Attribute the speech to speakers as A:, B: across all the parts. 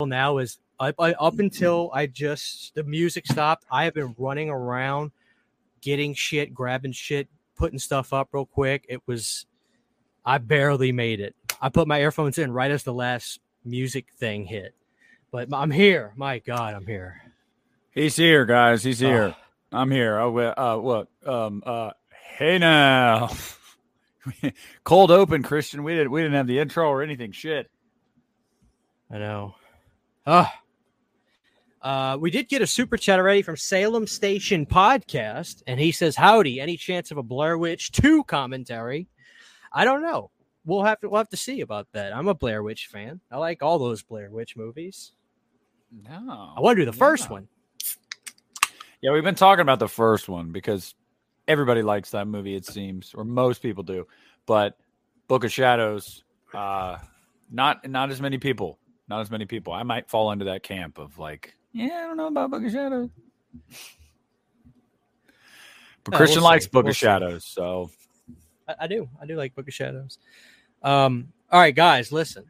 A: now is up, up until I just the music stopped. I have been running around, getting shit, grabbing shit, putting stuff up real quick. It was, I barely made it. I put my earphones in right as the last music thing hit, but I'm here. My God, I'm here.
B: He's here, guys. He's here. Oh. I'm here. Oh, uh, what? Um, uh, hey now. Cold open, Christian. We didn't we didn't have the intro or anything. Shit.
A: I know. Uh, we did get a super chat already from Salem Station Podcast, and he says, "Howdy, any chance of a Blair Witch two commentary?" I don't know. We'll have to we'll have to see about that. I'm a Blair Witch fan. I like all those Blair Witch movies.
B: No,
A: I want to do the yeah. first one.
B: Yeah, we've been talking about the first one because everybody likes that movie. It seems, or most people do. But Book of Shadows, uh, not not as many people. Not as many people. I might fall into that camp of like, yeah, I don't know about Book of Shadows. But Christian we'll likes Book we'll of see. Shadows, so
A: I, I, do. I do like Book of Shadows. Um, all right, guys, listen.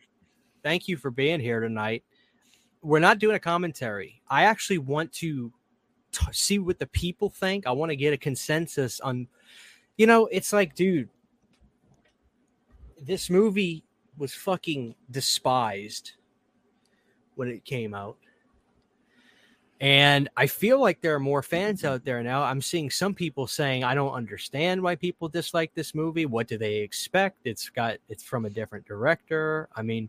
A: Thank you for being here tonight. We're not doing a commentary. I actually want to t- see what the people think. I want to get a consensus on, you know, it's like, dude, this movie was fucking despised when it came out. And I feel like there are more fans mm-hmm. out there now. I'm seeing some people saying, I don't understand why people dislike this movie. What do they expect? It's got it's from a different director. I mean,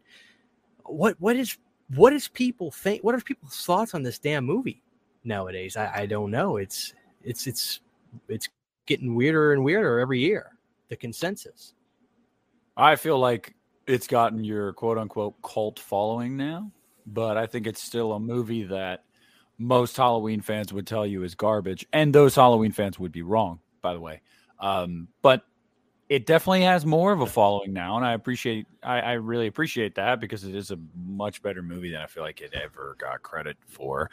A: what what is what is people think what are people's thoughts on this damn movie nowadays? I, I don't know. It's it's it's it's getting weirder and weirder every year. The consensus.
B: I feel like it's gotten your quote unquote cult following now but I think it's still a movie that most Halloween fans would tell you is garbage, and those Halloween fans would be wrong, by the way. Um, but it definitely has more of a following now, and I appreciate, I, I, really appreciate that because it is a much better movie than I feel like it ever got credit for.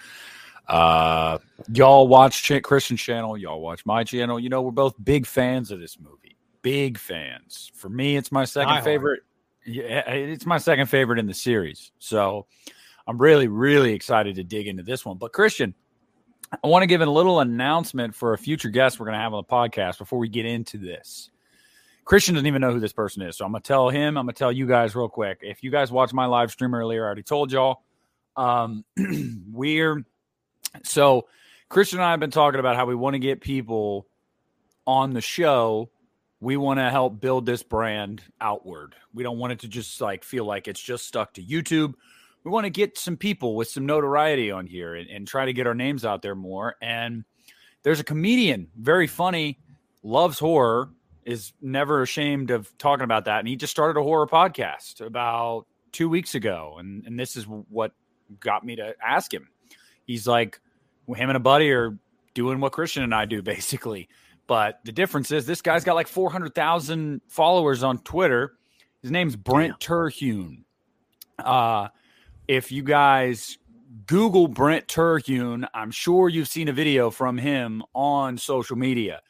B: Uh, y'all watch Ch- Christian channel, y'all watch my channel. You know, we're both big fans of this movie, big fans. For me, it's my second favorite. Yeah, it's my second favorite in the series. So, I'm really, really excited to dig into this one. But Christian, I want to give a little announcement for a future guest we're going to have on the podcast before we get into this. Christian doesn't even know who this person is. So I'm going to tell him, I'm going to tell you guys real quick. If you guys watched my live stream earlier, I already told y'all. Um, we're so Christian and I have been talking about how we want to get people on the show. We want to help build this brand outward. We don't want it to just like feel like it's just stuck to YouTube we want to get some people with some notoriety on here and, and try to get our names out there more. And there's a comedian, very funny, loves horror, is never ashamed of talking about that. And he just started a horror podcast about two weeks ago. And, and this is what got me to ask him. He's like, him and a buddy are doing what Christian and I do, basically. But the difference is this guy's got like 400,000 followers on Twitter. His name's Brent Terhune. Uh, if you guys Google Brent Terhune, I'm sure you've seen a video from him on social media.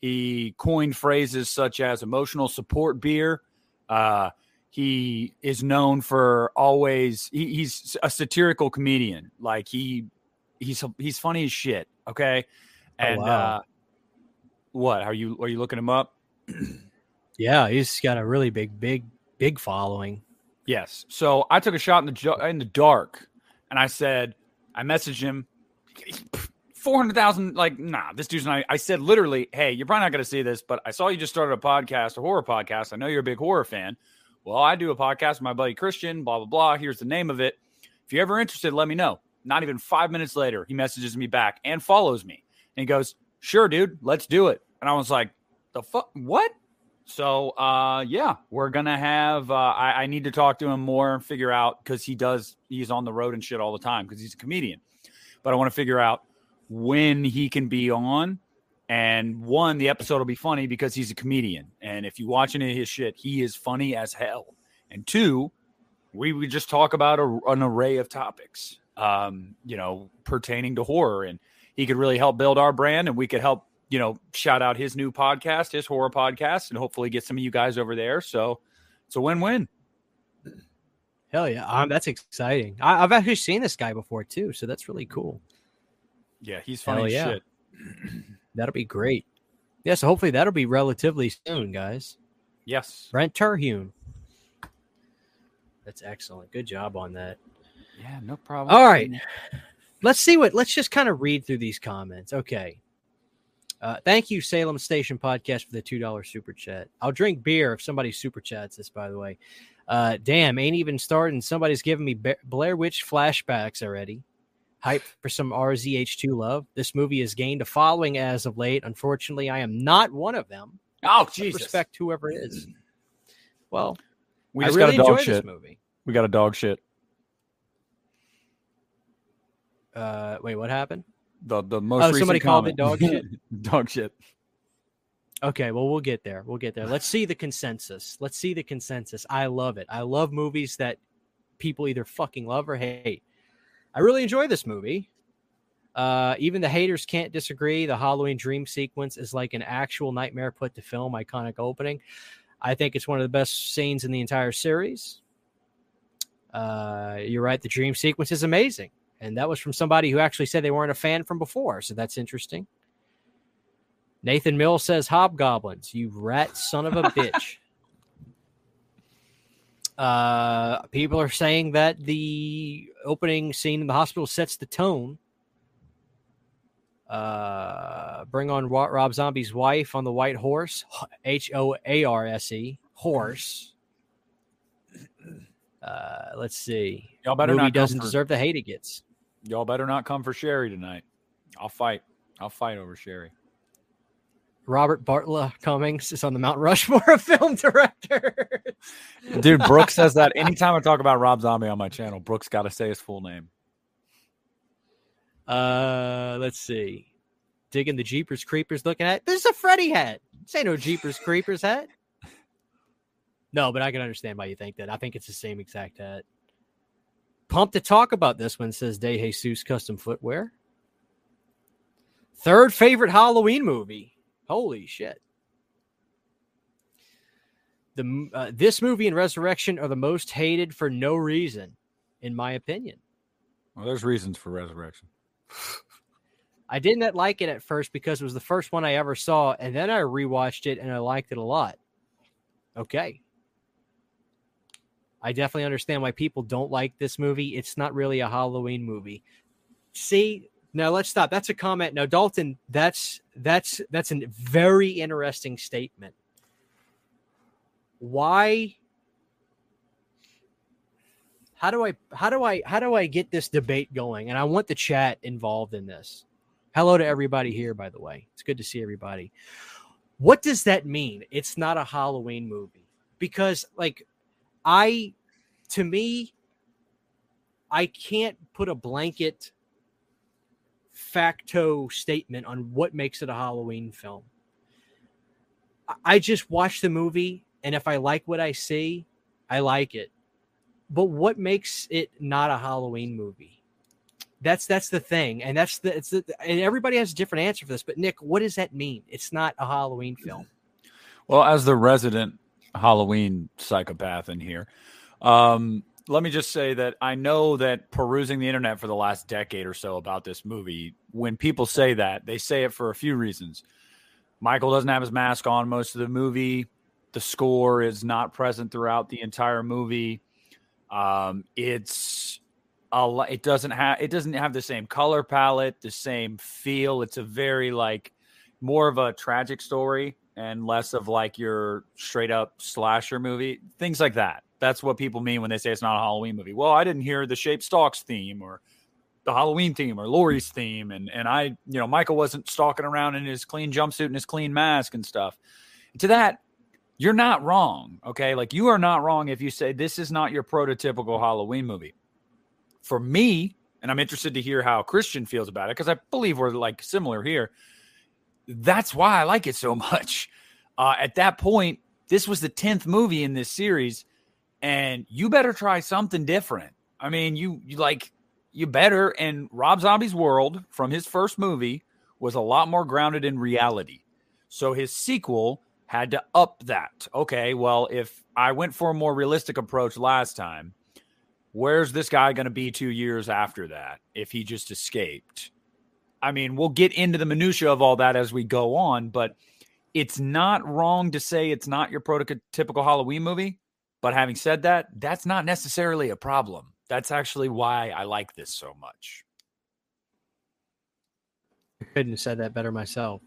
B: He coined phrases such as emotional support beer. Uh, he is known for always he, he's a satirical comedian. Like he he's he's funny as shit. Okay, oh, and oh, wow. uh, what are you are you looking him up?
A: yeah, he's got a really big, big, big following.
B: Yes. So I took a shot in the in the dark, and I said, I messaged him, four hundred thousand. Like, nah, this dude's not. I said literally, hey, you're probably not going to see this, but I saw you just started a podcast, a horror podcast. I know you're a big horror fan. Well, I do a podcast with my buddy Christian. Blah blah blah. Here's the name of it. If you're ever interested, let me know. Not even five minutes later, he messages me back and follows me, and he goes, "Sure, dude, let's do it." And I was like, "The fuck? What?" So uh, yeah, we're gonna have. Uh, I, I, need to talk to him more, and figure out because he does. He's on the road and shit all the time because he's a comedian. But I want to figure out when he can be on. And one, the episode will be funny because he's a comedian, and if you watch any of his shit, he is funny as hell. And two, we would just talk about a, an array of topics, um, you know, pertaining to horror, and he could really help build our brand, and we could help you know, shout out his new podcast, his horror podcast, and hopefully get some of you guys over there. So it's a win win.
A: Hell yeah, um, that's exciting. I, have actually seen this guy before too, so that's really cool.
B: Yeah, he's funny yeah. shit.
A: That'll be great. Yeah, so hopefully that'll be relatively soon, guys.
B: Yes.
A: Brent Terhune. That's excellent. Good job on that.
B: Yeah, no problem.
A: All right. Let's see what let's just kind of read through these comments. Okay. Uh, thank you, Salem Station Podcast, for the $2 super chat. I'll drink beer if somebody super chats this, by the way. Uh, damn, ain't even starting. Somebody's giving me Blair Witch flashbacks already. Hype for some RZH2 love. This movie has gained a following as of late. Unfortunately, I am not one of them.
B: Oh, Jesus.
A: Respect whoever is. Well,
B: we just really got a dog shit. movie. We got a dog shit.
A: Uh, wait, what happened?
B: The the most. Oh,
A: somebody
B: called
A: it dog shit.
B: dog shit.
A: Okay, well, we'll get there. We'll get there. Let's see the consensus. Let's see the consensus. I love it. I love movies that people either fucking love or hate. I really enjoy this movie. Uh, even the haters can't disagree. The Halloween dream sequence is like an actual nightmare put to film, iconic opening. I think it's one of the best scenes in the entire series. Uh, you're right. The dream sequence is amazing. And that was from somebody who actually said they weren't a fan from before. So that's interesting. Nathan Mill says hobgoblins, you rat son of a bitch. Uh, people are saying that the opening scene in the hospital sets the tone. Uh, bring on Rob Zombie's wife on the white horse, H O A R S E, horse. Uh, let's see.
B: Y'all better
A: Movie
B: not
A: doesn't
B: for,
A: deserve the hate it gets.
B: Y'all better not come for Sheri tonight. I'll fight. I'll fight over Sheri.
A: Robert Bartleh Cummings is on the Mount Rushmore of film director.
B: Dude, Brooks says that anytime I talk about Rob Zombie on my channel, Brooks got to say his full name.
A: Uh, let's see. Digging the Jeepers Creepers looking at. This is a Freddy hat. This ain't no Jeepers Creepers hat. No, but I can understand why you think that. I think it's the same exact hat. Pumped to talk about this one, says De Jesus Custom Footwear. Third favorite Halloween movie. Holy shit. The uh, this movie and Resurrection are the most hated for no reason, in my opinion.
B: Well, there's reasons for Resurrection.
A: I didn't like it at first because it was the first one I ever saw, and then I rewatched it and I liked it a lot. Okay. I definitely understand why people don't like this movie. It's not really a Halloween movie. See, now let's stop. That's a comment. Now, Dalton, that's that's that's a very interesting statement. Why? How do I how do I how do I get this debate going? And I want the chat involved in this. Hello to everybody here, by the way. It's good to see everybody. What does that mean? It's not a Halloween movie because, like, I, to me, I can't put a blanket facto statement on what makes it a Halloween film. I just watch the movie, and if I like what I see, I like it. But what makes it not a Halloween movie? That's that's the thing, and that's the it's the, and everybody has a different answer for this. But Nick, what does that mean? It's not a Halloween film.
B: Well, as the resident Halloween psychopath in here, um, let me just say that I know that perusing the internet for the last decade or so about this movie, when people say that, they say it for a few reasons. Michael doesn't have his mask on most of the movie. The score is not present throughout the entire movie. Um, it's a it doesn't have it doesn't have the same color palette, the same feel. It's a very like more of a tragic story and less of like your straight up slasher movie. Things like that that's what people mean when they say it's not a Halloween movie. Well, I didn't hear the Shape Stalks theme or the Halloween theme or Laurie's theme, and and I, you know, Michael wasn't stalking around in his clean jumpsuit and his clean mask and stuff. To that, you're not wrong. Okay, like you are not wrong if you say this is not your prototypical Halloween movie. For me, and I'm interested to hear how Christian feels about it because I believe we're like similar here. That's why I like it so much. Uh, at that point, this was the tenth movie in this series and you better try something different. I mean, you you like you better. And Rob Zombie's world from his first movie was a lot more grounded in reality. So his sequel had to up that. Okay, well, if I went for a more realistic approach last time, where's this guy going to be two years after that if he just escaped? I mean, we'll get into the minutia of all that as we go on, but it's not wrong to say it's not your prototypical Halloween movie. But having said that, that's not necessarily a problem. That's actually why I like this so much.
A: I couldn't have said that better myself.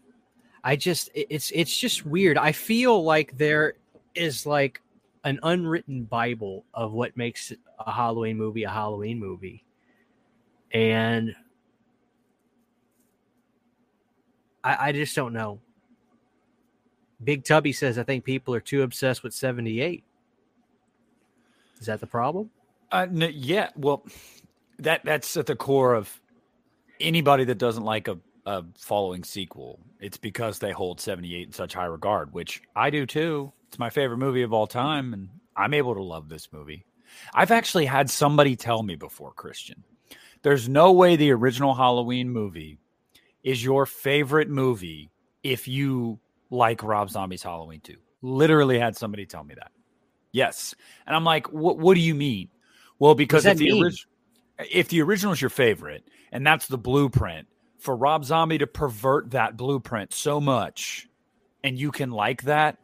A: I just it's it's just weird. I feel like there is like an unwritten Bible of what makes a Halloween movie a Halloween movie. And I, I just don't know. Big Tubby says, I think people are too obsessed with 78. Is that the problem?
B: Uh, yeah. Well, that that's at the core of anybody that doesn't like a, a following sequel. It's because they hold 78 in such high regard, which I do too. It's my favorite movie of all time, and I'm able to love this movie. I've actually had somebody tell me before, Christian, there's no way the original Halloween movie is your favorite movie if you like Rob Zombie's Halloween 2. Literally had somebody tell me that. Yes. And I'm like, what what do you mean? Well, because if the, orig- if the original is your favorite and that's the blueprint for Rob Zombie to pervert that blueprint so much and you can like that,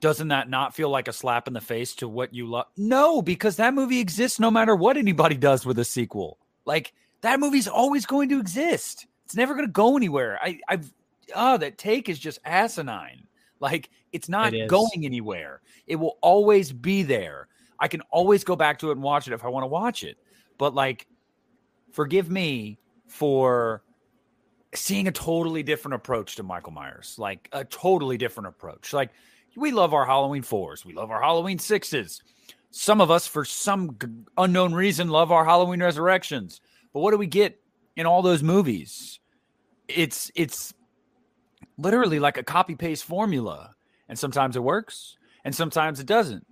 B: doesn't that not feel like a slap in the face to what you love? No, because that movie exists no matter what anybody does with a sequel. Like that movie's always going to exist. It's never going to go anywhere. I, I've, oh, that take is just asinine. Like it's not it going anywhere. It will always be there. I can always go back to it and watch it if I want to watch it. But like, forgive me for seeing a totally different approach to Michael Myers, like a totally different approach. Like we love our Halloween fours, we love our Halloween sixes. Some of us, for some g- unknown reason, love our Halloween resurrections. But what do we get in all those movies? It's it's literally like a copy paste formula, and sometimes it works, and sometimes it doesn't.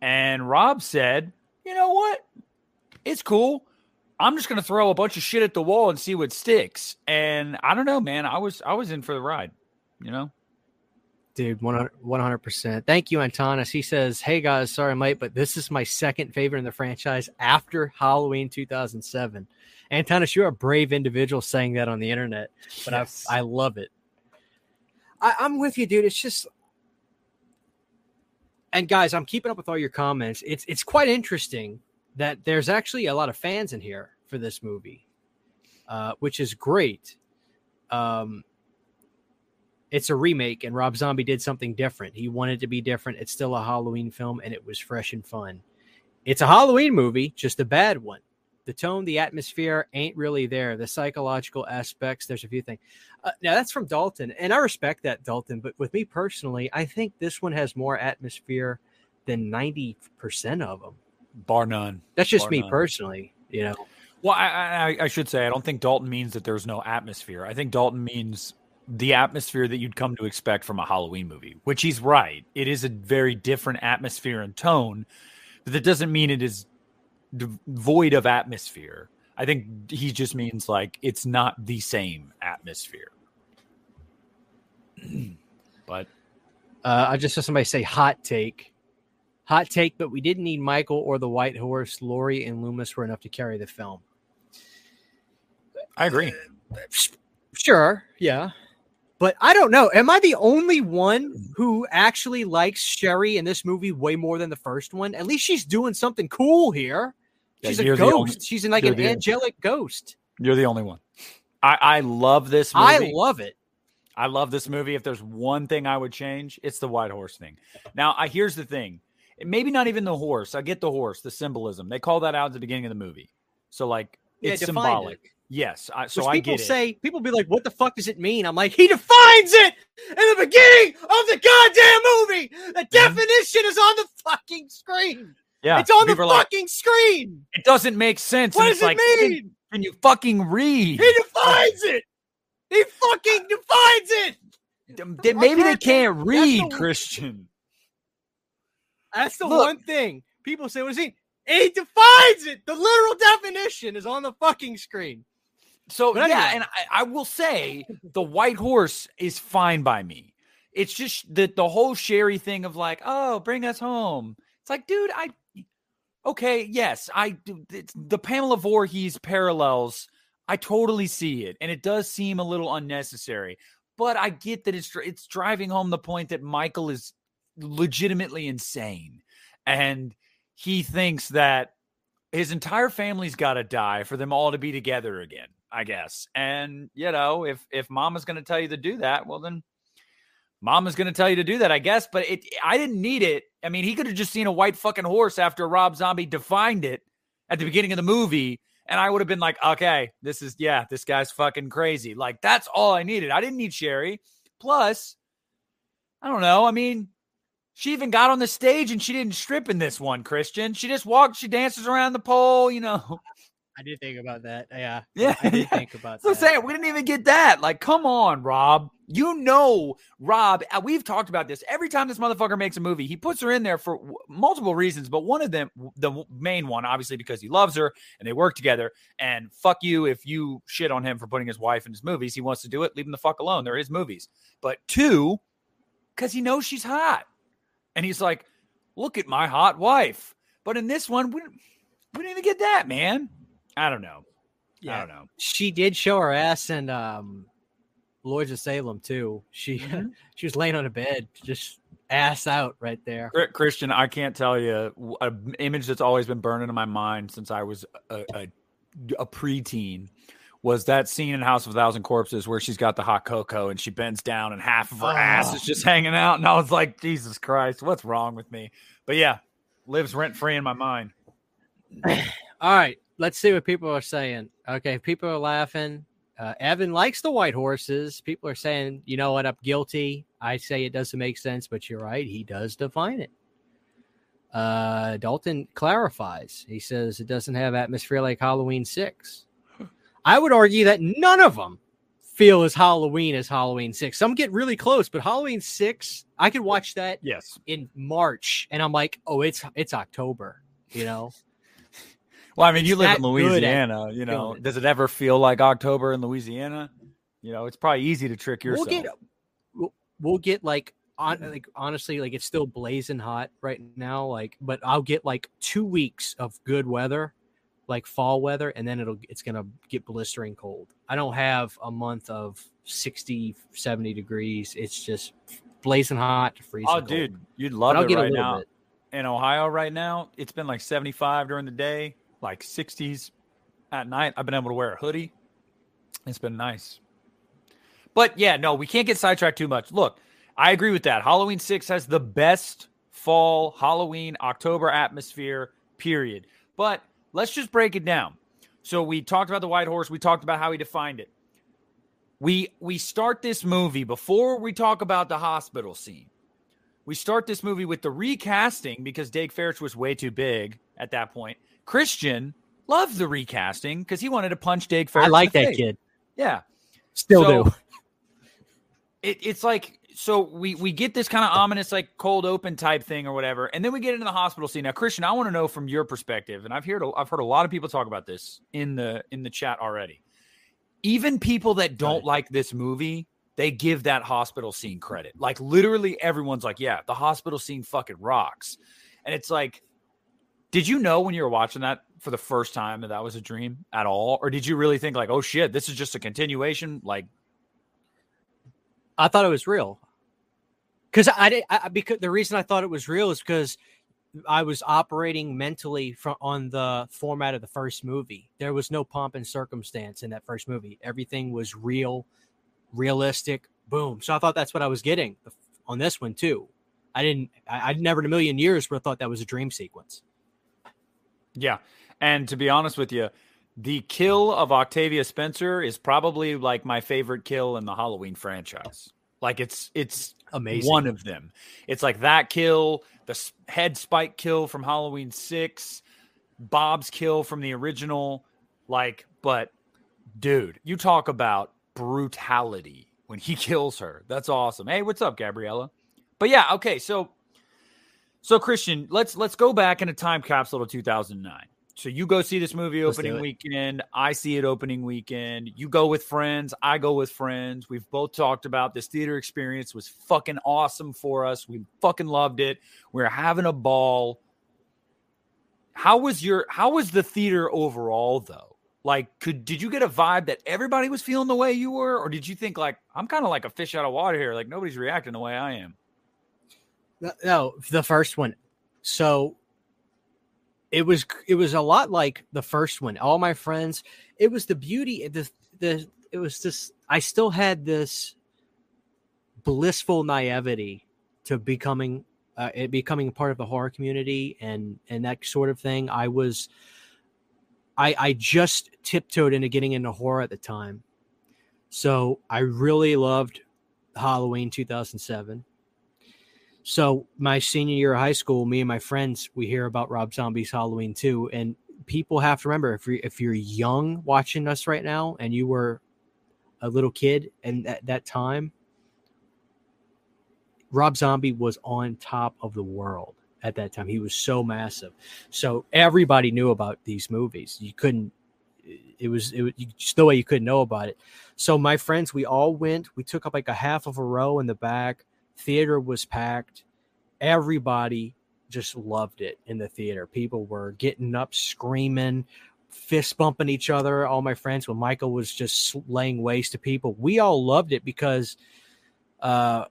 B: And Rob said, "You know what? It's cool. I'm just going to throw a bunch of shit at the wall and see what sticks." And I don't know, man. I was I was in for the ride, you know.
A: Dude, 100 percent. Thank you, Antanas. He says, "Hey guys, sorry, Mike, but this is my second favorite in the franchise after Halloween 2007." Antanas, you're a brave individual saying that on the internet, but yes. I I love it. I, I'm with you, dude. It's just and guys, I'm keeping up with all your comments. It's it's quite interesting that there's actually a lot of fans in here for this movie, uh, which is great. Um, it's a remake, and Rob Zombie did something different. He wanted to be different. It's still a Halloween film, and it was fresh and fun. It's a Halloween movie, just a bad one the tone, the atmosphere ain't really there. The psychological aspects, there's a few things. Uh, now that's from Dalton, and I respect that Dalton. But with me personally, I think this one has more atmosphere than ninety percent of them,
B: bar none.
A: That's just
B: bar
A: me
B: none.
A: personally, you know.
B: Well, I, I, I should say I don't think Dalton means that there's no atmosphere. I think Dalton means the atmosphere that you'd come to expect from a Halloween movie, which he's right. It is a very different atmosphere and tone, but that doesn't mean it is devoid of atmosphere. I think he just means like it's not the same atmosphere. but
A: uh, I just saw somebody say hot take. Hot take, but we didn't need Michael or the White Horse. Laurie and Loomis were enough to carry the film.
B: I agree.
A: Uh, sure, yeah. But I don't know. Am I the only one mm-hmm. who actually likes Sheri in this movie way more than the first one? At least she's doing something cool here. She's yeah, a ghost. Only, She's in like an angelic ghost.
B: You're the only one. I, I love this
A: movie. I love it.
B: I love this movie. If there's one thing I would change, it's the white horse thing. Now, I here's the thing. Maybe not even the horse. I get the horse, the symbolism. They call that out at the beginning of the movie. So like yeah, it's symbolic. It. Yes, I, so Which I
A: people
B: get it.
A: say people be like, "What the fuck does it mean?" I'm like, he defines it in the beginning of the goddamn movie. The mm-hmm. definition is on the fucking screen.
B: Yeah,
A: it's on the fucking like, screen.
B: It doesn't make sense.
A: What does it
B: like,
A: mean?
B: Can you fucking read?
A: He defines it. He fucking defines it.
B: Maybe they can't read, that's the, Christian.
A: That's the Look, one thing people say. What is he? He defines it. The literal definition is on the fucking screen.
B: So anyway. yeah, and I, I will say the white horse is fine by me. It's just that the whole Sheri thing of like, oh, bring us home. It's like, dude, I okay, yes, I the Pamela Voorhees parallels. I totally see it, and it does seem a little unnecessary. But I get that it's it's driving home the point that Michael is legitimately insane, and he thinks that his entire family's got to die for them all to be together again. I guess, and you know, if if Mama's going to tell you to do that, well then Mama's going to tell you to do that, I guess. But it, I didn't need it. I mean, he could have just seen a white fucking horse after Rob Zombie defined it at the beginning of the movie. And I would have been like, okay, this is, yeah, this guy's fucking crazy. Like, that's all I needed. I didn't need Sheri. Plus, I don't know. I mean, she even got on the stage and she didn't strip in this one, Christian. She just walked, she dances around the pole, you know.
A: I did think about that. Yeah.
B: Yeah.
A: I did think about
B: so
A: that.
B: I'm saying we didn't even get that. Like, come on, Rob. You know, Rob, uh, we've talked about this. Every time this motherfucker makes a movie, he puts her in there for w- multiple reasons, but one of them, the main one, obviously because he loves her and they work together. And fuck you if you shit on him for putting his wife in his movies. He wants to do it, leave him the fuck alone. They're his movies. But two, because he knows she's hot. And he's like, look at my hot wife. But in this one, we, we didn't even get that, man. I don't know. Yeah. I don't know.
A: She did show her ass in um, Lords of Salem too. She
B: Mm-hmm.
A: she was laying on a bed, just ass out right there.
B: Christian, I can't tell you an image that's always been burning in my mind since I was a, a, a preteen was that scene in House of a Thousand Corpses where she's got the hot cocoa and she bends down and half of her ass
A: Oh.
B: is just hanging out. And I was like, Jesus Christ, what's wrong with me? But yeah, lives rent free in my mind.
A: All right, let's see what people are saying. Okay, people are laughing. Uh, Evan likes the white horses. People are saying, you know what, I'm guilty. I say it doesn't make sense, but you're right. He does define it. Uh, Dalton clarifies. He says it doesn't have atmosphere like Halloween 6. I would argue that none of them feel as Halloween as Halloween 6. Some get really close, but Halloween 6, I could watch that
B: Yes.
A: in March and I'm like, oh, it's it's October, you know?
B: Well, I mean, you live in Louisiana. You know, does it ever feel like October in Louisiana? You know, it's probably easy to trick yourself.
A: We'll get we'll, we'll get like on like honestly like it's still blazing hot right now like but I'll get like 2 weeks of good weather like fall weather and then it'll it's going to get blistering cold. I don't have a month of 60 70 degrees. It's just blazing hot, freezing
B: oh,
A: cold.
B: dude, you'd
A: But
B: love
A: I'll
B: it
A: get a
B: right
A: little
B: now.
A: bit.
B: in Ohio right now, it's been like 75 during the day, like 60s at night. I've been able to wear a hoodie. It's been nice. But yeah, no, we can't get sidetracked too much. Look, I agree with that. Halloween 6 has the best fall Halloween October atmosphere, period. But let's just break it down. So we talked about the white horse, we talked about how he defined it. We we start this movie before we talk about the hospital scene we start this movie with the recasting because Dave Ferrich was way too big at that point. Christian loved the recasting because he wanted to punch Dave Ferrich.
A: I like that
B: face.
A: kid.
B: Yeah,
A: Still
B: So,
A: do.
B: It, it's like so we we get this kind of ominous like cold open type thing or whatever, and then we get into the hospital scene. Now, Christian, I want to know from your perspective, and I've heard a- I've heard a lot of people talk about this in the in the chat already. Even people that don't
A: Right.
B: like this movie, they give that hospital scene credit. Like literally everyone's like, "Yeah, the hospital scene fucking rocks," and it's like. Did you know when you were watching that for the first time that that was a dream at all, or did you really think like, "Oh shit, this is just a continuation"? Like,
A: I thought it was real. Because I did I, because the reason I thought it was real is because I was operating mentally from on the format of the first movie. There was no pomp and circumstance in that first movie. Everything was real, realistic. Boom. So I thought that's what I was getting on this one too. I didn't. I, I never in a million years would have thought that was a dream sequence.
B: Yeah. And to be honest with you, the kill of Octavia Spencer is probably like my favorite kill in the Halloween franchise. Like it's it's
A: Amazing.
B: one of them. It's like that kill, the head spike kill from Halloween 6, Bob's kill from the original like but dude, you talk about brutality when he kills her. That's awesome. Hey, what's up, Gabriella? But yeah, okay, so so Christian, let's let's go back in a time capsule to 2009. So you go see this movie
A: Let's
B: opening weekend. I see it opening weekend. You go with friends. I go with friends. We've both talked about this theater experience was fucking awesome for us. We fucking loved it. We are having a ball. how was your how was the theater overall though? Like, could did you get a vibe that everybody was feeling the way you were, or did you think like I'm kind of like a fish out of water here? Like nobody's reacting the way I am.
A: No, the first one. So it was it was a lot like the first one. All my friends, it was the beauty the the it was just I still had this blissful naivety to becoming uh, it becoming part of the horror community and and that sort of thing. I was I I just tiptoed into getting into horror at the time. So I really loved Halloween 2007. So my senior year of high school, me and my friends, we hear about Rob Zombie's Halloween 2 and people have to remember if you if you're young watching us right now and you were a little kid and at that time Rob Zombie was on top of the world at that time. He was so massive. So everybody knew about these movies. You couldn't it was it was just the way you couldn't know about it. So my friends, we all went. We took up like a half of a row in the back. Theater was packed. Everybody just loved it in the theater. People were getting up, screaming, fist bumping each other. All my friends, when Michael was just laying waste to people, we all loved it because uh,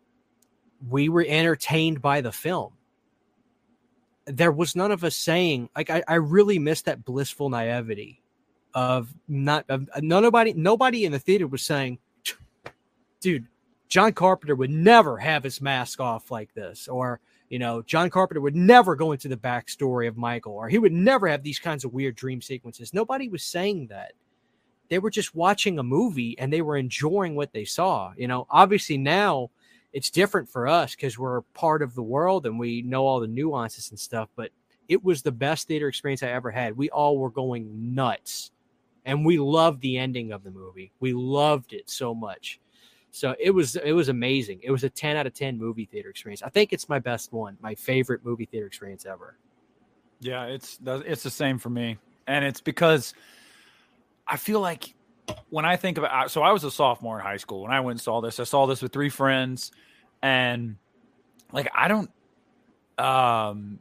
A: we were entertained by the film. There was none of us saying like I, I really missed that blissful naivety of not of, nobody nobody in the theater was saying, dude, John Carpenter would never have his mask off like this, or you know, John Carpenter would never go into the backstory of Michael, or he would never have these kinds of weird dream sequences. Nobody was saying that. They were just watching a movie and they were enjoying what they saw. You know, obviously now it's different for us because we're part of the world and we know all the nuances and stuff. But it was the best theater experience I ever had. We all were going nuts, and we loved the ending of the movie. We loved it so much. So it was it was amazing. It was a 10 out of 10 movie theater experience. I think it's my best one, my favorite movie theater experience ever.
B: Yeah, it's it's the same for me. And it's because I feel like when I think about so I was a sophomore in high school when I went and saw this. I saw this with three friends and like I don't um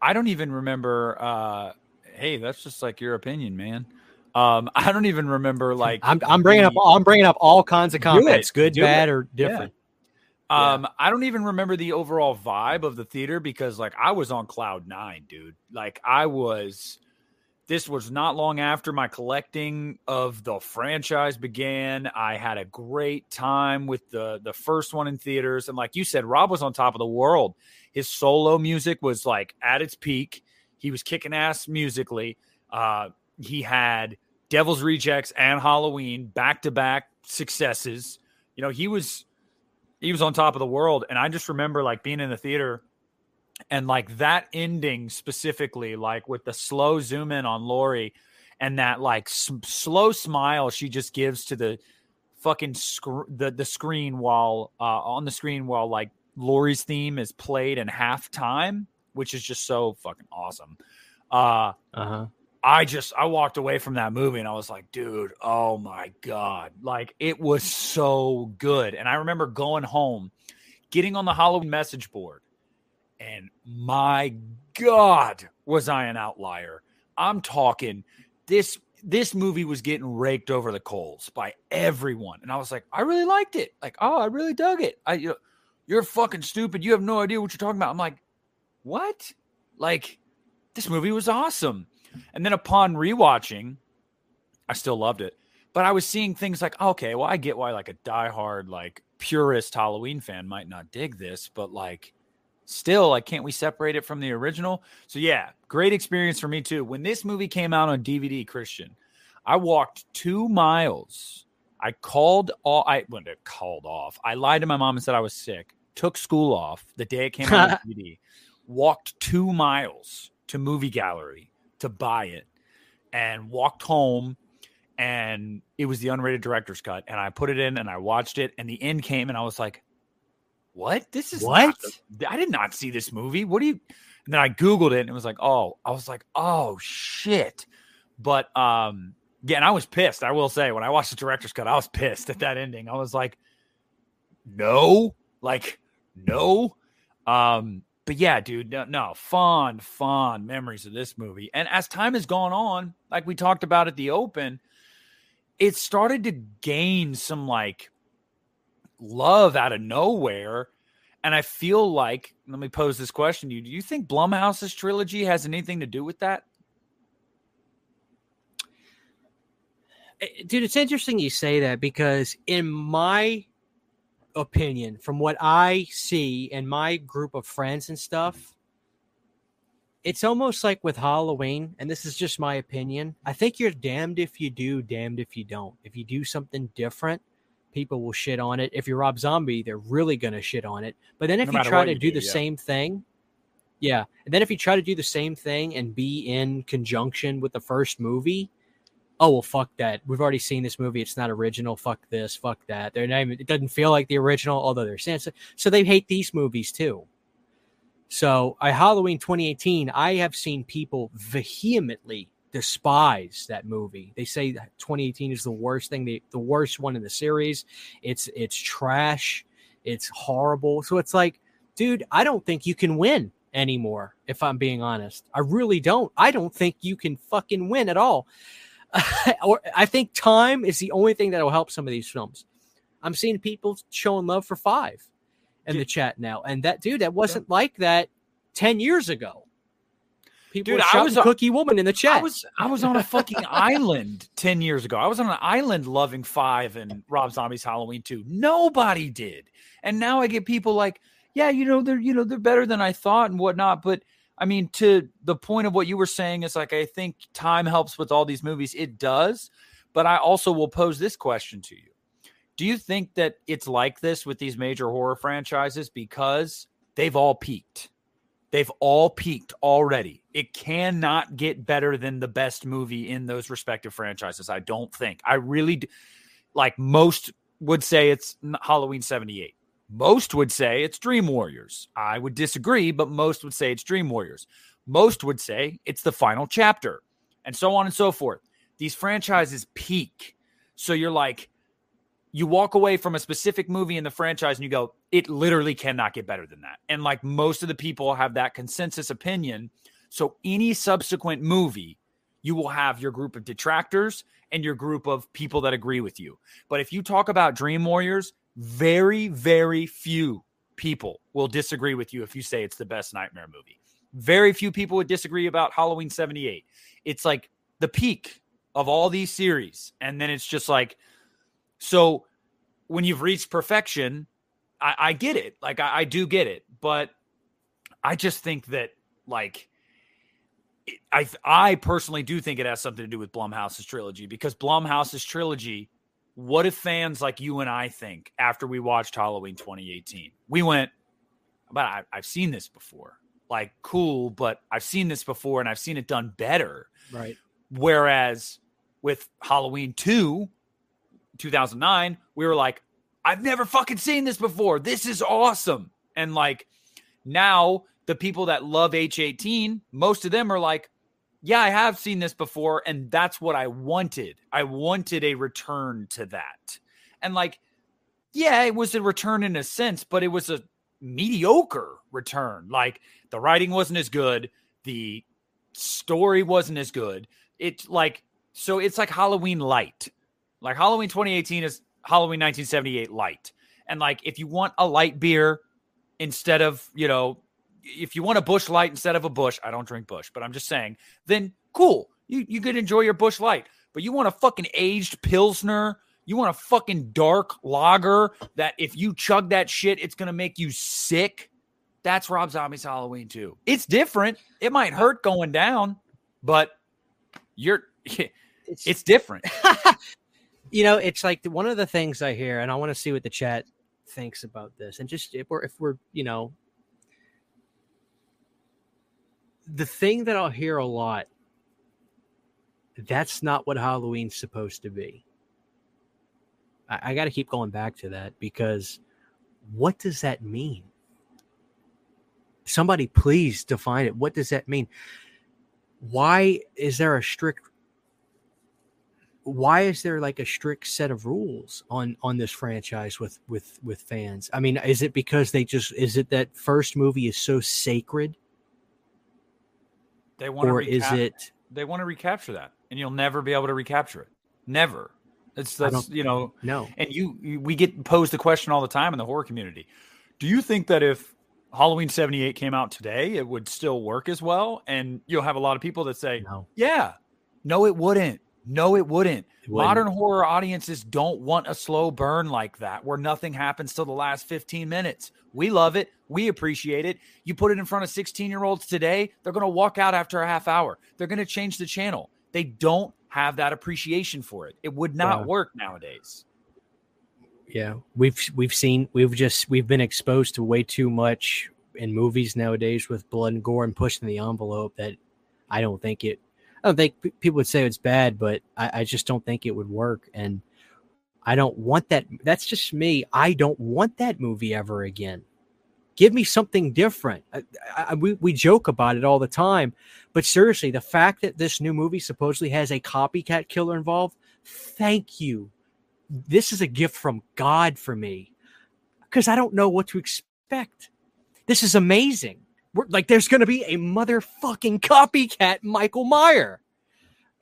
B: I don't even remember uh hey, that's just like your opinion, man. Um I don't even remember like
A: I'm I'm bringing up I'm bringing up all kinds of comments, good, bad it. or different.
B: Yeah. Um, yeah. I don't even remember the overall vibe of the theater because like I was on cloud nine, dude. Like I was this was not long after my collecting of the franchise began. I had a great time with the the first one in theaters, and like you said, Rob was on top of the world. His solo music was like at its peak. He was kicking ass musically. Uh, he had Devil's Rejects and Halloween back to back successes. You know, he was he was on top of the world, and I just remember like being in the theater and like that ending specifically, like with the slow zoom in on Laurie and that like s- slow smile she just gives to the fucking sc- the the screen while uh, on the screen while like Laurie's theme is played in halftime, which is just so fucking awesome. Uh huh. I just I walked away from that movie and I was like, dude, oh my god, like it was so good. And I remember going home, getting on the Halloween message board and my God, was I an outlier? I'm talking this this movie was getting raked over the coals by everyone. And I was like, I really liked it. Like, oh, I really dug it. I you know, you're fucking stupid. You have no idea what you're talking about. I'm like, what? Like, this movie was awesome. And then upon rewatching, I still loved it. But I was seeing things like, okay, well, I get why like a diehard, like purist Halloween fan might not dig this, but like still like can't we separate it from the original? So yeah great experience for me too. When this movie came out on dvd christian i walked two miles. I called all i went well, called off i lied to my mom and said i was sick took school off the day it came out on dvd walked two miles to movie gallery to buy it and walked home and it was the unrated director's cut and i put it in and i watched it and the end came and i was like what? This is
A: what?
B: The, I did not see this movie. What do you? And then I Googled it and it was like, oh, I was like, oh shit. But um, yeah, and I was pissed. I will say, when I watched the director's cut, I was pissed at that ending. I was like, no, like, no. Um, but yeah, dude, no, no, fond, fond memories of this movie. And as time has gone on, like we talked about at the open, it started to gain some like love out of nowhere. And I feel like, let me pose this question to you. Do you think Blumhouse's trilogy has anything to do with that?
A: Eh, dude, it's interesting you say that because, in my opinion, from what I see in my group of friends and stuff, it's almost like with Halloween, and this is just my opinion. I think you're damned if you do, damned if you don't. If you do something different, people will shit on it. If you're Rob Zombie, they're really going to shit on it. But then if no you try to you do, do, the yeah. same thing, yeah. And then if you try to do the same thing and be in conjunction with the first movie, oh well fuck that. We've already seen this movie. It's not original. Fuck this. Fuck that. They're not even, it doesn't feel like the original although they're saying so, they hate these movies too. So I halloween 2018 i have seen people vehemently despise that movie. They say 2018 is the worst thing the, the worst one in the series. It's it's trash. It's horrible. So it's like dude i don't think you can win anymore if i'm being honest. I really don't. I don't think you can fucking win at all or I think time is the only thing that will help some of these films. I'm seeing people showing love for five in the chat now, and that dude, that wasn't yeah. like that ten years ago. People dude, I was a cookie woman in the chat.
B: I was I was on a fucking island ten years ago. I was on an island loving five and Rob Zombie's Halloween two. Nobody did, and now I get people like, yeah, you know, they're you know they're better than I thought and whatnot, but I mean, to the point of what you were saying is like, I think time helps with all these movies. It does. But I also will pose this question to you Do you think that it's like this with these major horror franchises because they've all peaked? They've all peaked already. It cannot get better than the best movie in those respective franchises. I don't think. I really. Like most would say it's Halloween 78. Most would say it's Dream Warriors. I would disagree, but most would say it's Dream Warriors. Most would say it's the final chapter, and so on and so forth. These franchises peak. So you're like, you walk away from a specific movie in the franchise and you go, it literally cannot get better than that. And like most of the people have that consensus opinion. So any subsequent movie, you will have your group of detractors and your group of people that agree with you. But if you talk about Dream Warriors, very, very few people will disagree with you if you say it's the best nightmare movie. Very few people would disagree about Halloween 78. It's like the peak of all these series. And then it's just like, so when you've reached perfection, I, I get it. Like, I, I do get it. But I just think that, like, I I personally do think it has something to do with Blumhouse's trilogy because Blumhouse's trilogy what if fans like you and I think after we watched Halloween 2018, we went, but I, I've seen this before. Like, cool, but I've seen this before and I've seen it done better.
A: Right.
B: Whereas with Halloween 2, 2009, we were like, I've never fucking seen this before. This is awesome. And like now, the people that love H18, most of them are like, yeah, I have seen this before, and that's what I wanted. I wanted a return to that. And like, yeah, it was a return in a sense, but it was a mediocre return. Like the writing wasn't as good, the story wasn't as good. It's like so it's like Halloween light. Like Halloween 2018 is Halloween 1978 light. And like if you want a light beer instead of, you know, if you want a Busch Light instead of a Busch, I don't drink Busch, but I'm just saying, then cool. You you could enjoy your Busch Light. But you want a fucking aged Pilsner, you want a fucking dark lager that if you chug that shit, it's gonna make you sick. That's Rob Zombie's Halloween 2. It's different. It might hurt going down, but you're it's, it's different.
A: you know, it's like one of the things I hear, and I want to see what the chat thinks about this. And just if we're if we're, you know, the thing that I'll hear a lot that's not what Halloween's supposed to be. I, I got to keep going back to that because what does that mean? Somebody please define it. What does that mean? Why is there a strict why is there like a strict set of rules on on this franchise with with with fans i mean is it because they just is it that first movie is so sacred
B: they want
A: or is it
B: they want to recapture that and you'll never be able to recapture it. Never. It's that's you know
A: no.
B: and you, you we get posed the question all the time in the horror community. Do you think that if halloween 78 came out today it would still work as well? And you'll have a lot of people that say
A: no.
B: Yeah. No it wouldn't no, it wouldn't.
A: It wouldn't.
B: Modern horror audiences don't want a slow burn like that where nothing happens till the last 15 minutes. We love it. We appreciate it. You put it in front of 16 year olds today, they're going to walk out after a half hour. They're going to change the channel. They don't have that appreciation for it. It would not
A: Yeah.
B: work nowadays.
A: yeah we've we've seen we've just we've been exposed to way too much in movies nowadays with blood and gore and pushing the envelope that i don't think it i don't think people would say it's bad but I, I just don't think it would work and i don't want that that's just me i don't want that movie ever again give me something different I, I, we, we joke about it all the time but seriously the fact that this new movie supposedly has a copycat killer involved thank you this is a gift from God for me because I don't know what to expect. This is amazing. We're, like, there's going to be a motherfucking copycat Michael Meyer.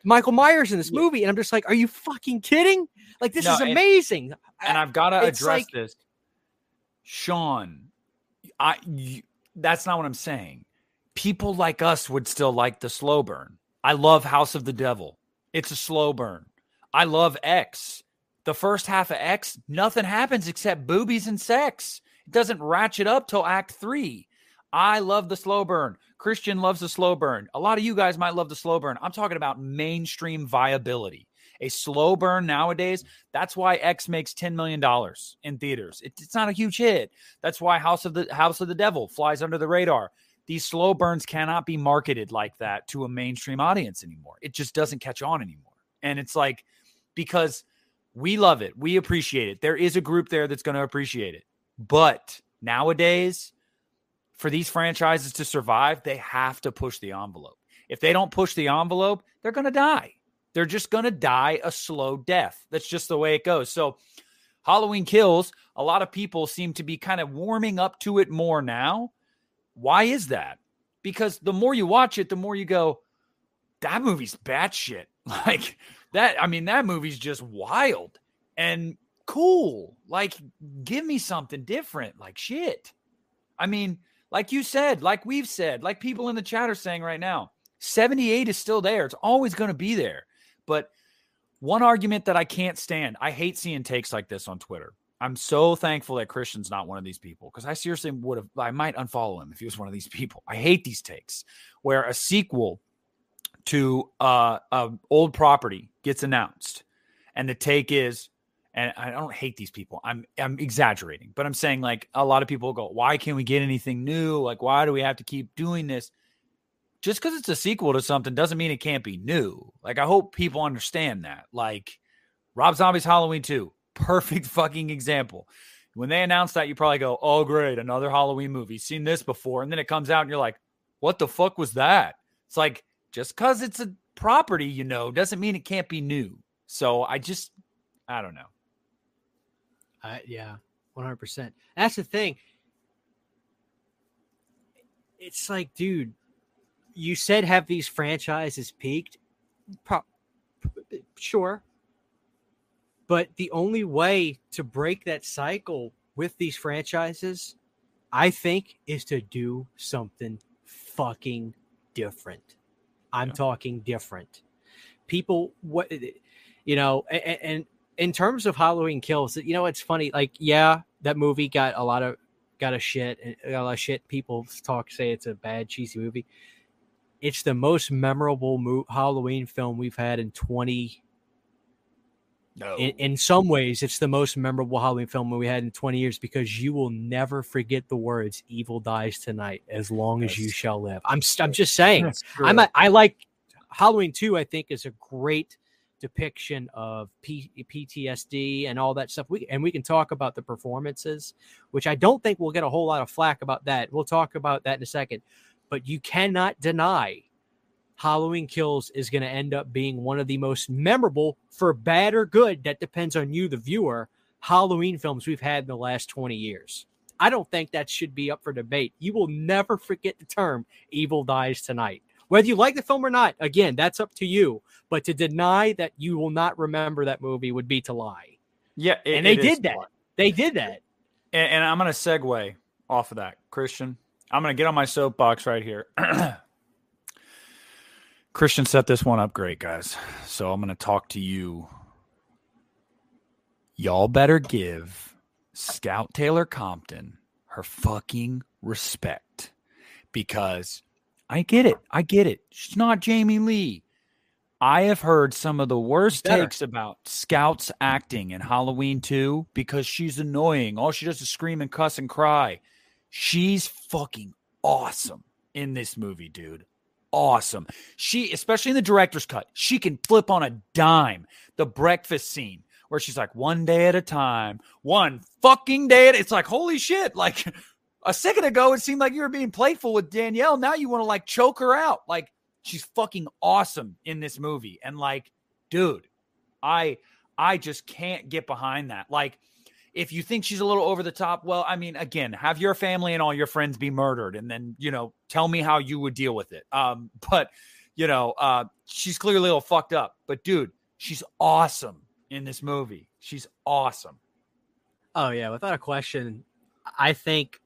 A: Michael Myers in this
B: Yeah.
A: movie, and I'm just like, are you fucking kidding? Like, this
B: No,
A: is
B: and-
A: amazing.
B: and I've got to address
A: like-
B: this. Sean, I you, that's not what I'm saying. People like us would still like the slow burn. I love House of the Devil. It's a slow burn. I love X. The first half of X, nothing happens except boobies and sex. It doesn't ratchet up till Act Three. I love the slow burn. Christian loves the slow burn. A lot of you guys might love the slow burn. I'm talking about mainstream viability. A slow burn nowadays that's why X makes ten million dollars in theaters. It, it's not a huge hit. That's why House of the House of the Devil flies under the radar. These slow burns cannot be marketed like that to a mainstream audience anymore. It just doesn't catch on anymore. And it's like because we love it, we appreciate it. There is a group there that's going to appreciate it. But nowadays, for these franchises to survive, they have to push the envelope. If they don't push the envelope, they're going to die. They're just going to die a slow death. That's just the way it goes. So, Halloween Kills, a lot of people seem to be kind of warming up to it more now. Why is that? Because the more you watch it, the more you go, that movie's batshit. Like that, I mean, that movie's just wild and cool. Like, give me something different. Like, shit. I mean, like you said, like we've said, like people in the chat are saying right now, 78 is still there. It's always going to be there. But one argument that I can't stand, I hate seeing takes like this on Twitter. I'm so thankful that Christian's not one of these people because I seriously would have, I might unfollow him if he was one of these people. I hate these takes where a sequel to uh, a old property gets announced, and the take is, and I don't hate these people. I'm I'm exaggerating, but I'm saying like a lot of people go, why can't we get anything new? Like, why do we have to keep doing this? Just because it's a sequel to something doesn't mean it can't be new. Like, I hope people understand that. Like, Rob Zombie's Halloween 2, perfect fucking example. When they announce that, you probably go, oh, great, another Halloween movie. Seen this before. And then it comes out and you're like, what the fuck was that? It's like, just because it's a property, you know, doesn't mean it can't be new. So I just, I don't know.
A: Uh, yeah, one hundred percent. That's the thing. It's like, dude, you said have these franchises peaked? Pro- sure, but the only way to break that cycle with these franchises, I think, is to do something fucking different. I'm
B: Yeah.
A: talking different. People, what you know, and, and in terms of Halloween kills, you know, it's funny. Like, yeah, that movie got a lot of got a shit, got a lot of shit. People talk say it's a bad cheesy movie. It's the most memorable mo- Halloween film we've had in twenty.
B: No.
A: In, in some ways, it's the most memorable Halloween film we had in twenty years because you will never forget the words "Evil dies tonight" as long as you shall live. I'm I'm just saying. I'm a, I like Halloween 2 I think is a great depiction of P, PTSD and all that stuff. We and we can talk about the performances, which I don't think we'll get a whole lot of flack about that. We'll talk about that in a second. But you cannot deny Halloween Kills is going to end up being one of the most memorable, for bad or good, that depends on you, the viewer, Halloween films we've had in the last 20 years. I don't think that should be up for debate. You will never forget the term Evil Dies Tonight. Whether you like the film or not, again, that's up to you. But to deny that you will not remember that movie would be to lie.
B: Yeah.
A: It, and they did that. They did that.
B: And, and I'm going to segue off of that, Christian. I'm going to get on my soapbox right here. Christian set this one up great, guys. So I'm going to talk to you. Y'all better give Scout Taylor Compton her fucking respect because I get it. I get it. She's not Jamie Lee. I have heard some of the worst takes about Scout's acting in Halloween 2 because she's annoying. All she does is scream and cuss and cry. She's fucking awesome in this movie, dude awesome. She, especially in the director's cut, she can flip on a dime. The breakfast scene where she's like, one day at a time, one fucking day at it's like, holy shit. Like a second ago, it seemed like you were being playful with Danielle. Now you want to like choke her out. Like she's fucking awesome in this movie. And like, dude, I I just can't get behind that. Like, if you think she's a little over the top, well, I mean, again, have your family and all your friends be murdered, and then you know, tell me how you would deal with it. Um, but you know, uh, she's clearly a little fucked up. But dude, she's awesome in this movie. She's awesome.
A: Oh yeah, without a question. I think,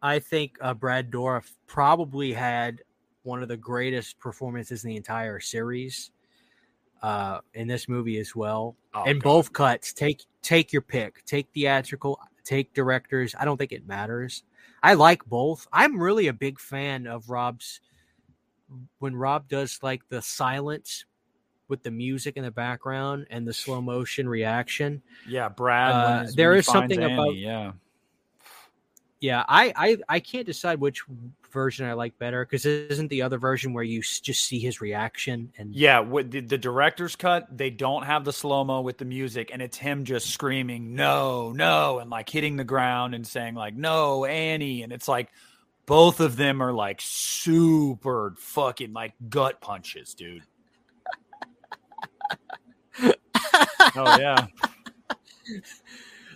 A: I think uh, Brad Dourif probably had one of the greatest performances in the entire series uh, in this movie as well. Oh, in God. both cuts, take take your pick. Take theatrical, take directors. I don't think it matters. I like both. I'm really a big fan of Rob's when Rob does like the silence with the music in the background and the slow motion reaction.
B: Yeah, Brad. Uh,
A: there is something
B: Annie,
A: about
B: yeah,
A: yeah. I I I can't decide which version I like better because isn't the other version where you just see his reaction and
B: yeah, with the, the director's cut, they don't have the slow mo with the music, and it's him just screaming no, no, and like hitting the ground and saying like no, Annie, and it's like both of them are like super fucking like gut punches, dude. oh yeah.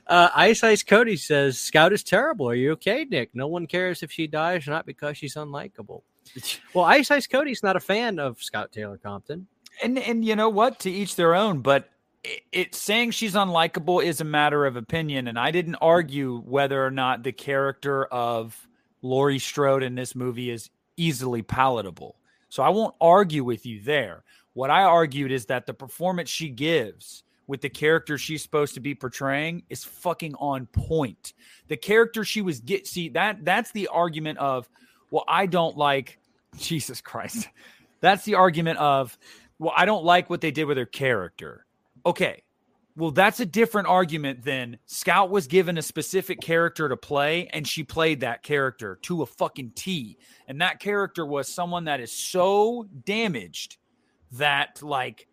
A: Uh, Ice Ice Cody says Scout is terrible. Are you okay, Nick? No one cares if she dies, not because she's unlikable. well, Ice Ice Cody's not a fan of Scout Taylor Compton.
B: And and you know what? To each their own. But it, it saying she's unlikable is a matter of opinion. And I didn't argue whether or not the character of Laurie Strode in this movie is easily palatable. So I won't argue with you there. What I argued is that the performance she gives with the character she's supposed to be portraying is fucking on point. The character she was get see that that's the argument of well I don't like Jesus Christ. That's the argument of well I don't like what they did with her character. Okay. Well, that's a different argument than Scout was given a specific character to play and she played that character to a fucking T. And that character was someone that is so damaged that like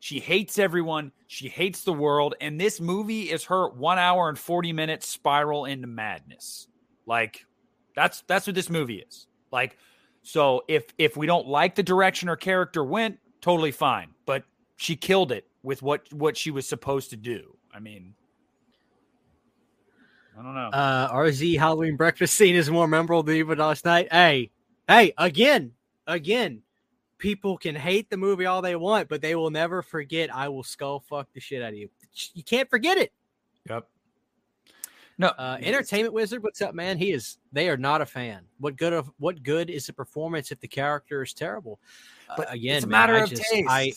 B: she hates everyone. She hates the world. And this movie is her one hour and 40 minutes spiral into madness. Like, that's that's what this movie is. Like, so if if we don't like the direction her character went, totally fine. But she killed it with what what she was supposed to do. I mean, I don't know.
A: Uh, RZ Halloween breakfast scene is more memorable than even last night. Hey, hey, again, again, people can hate the movie all they want, but they will never forget I will skull fuck the shit out of you. You can't forget it.
B: Yep.
A: No, uh, Entertainment Wizard, what's up, man? He is. They are not a fan. What good of what good is the performance if the character is terrible?
B: Uh, but uh, again, it's a matter man, of just, taste. I,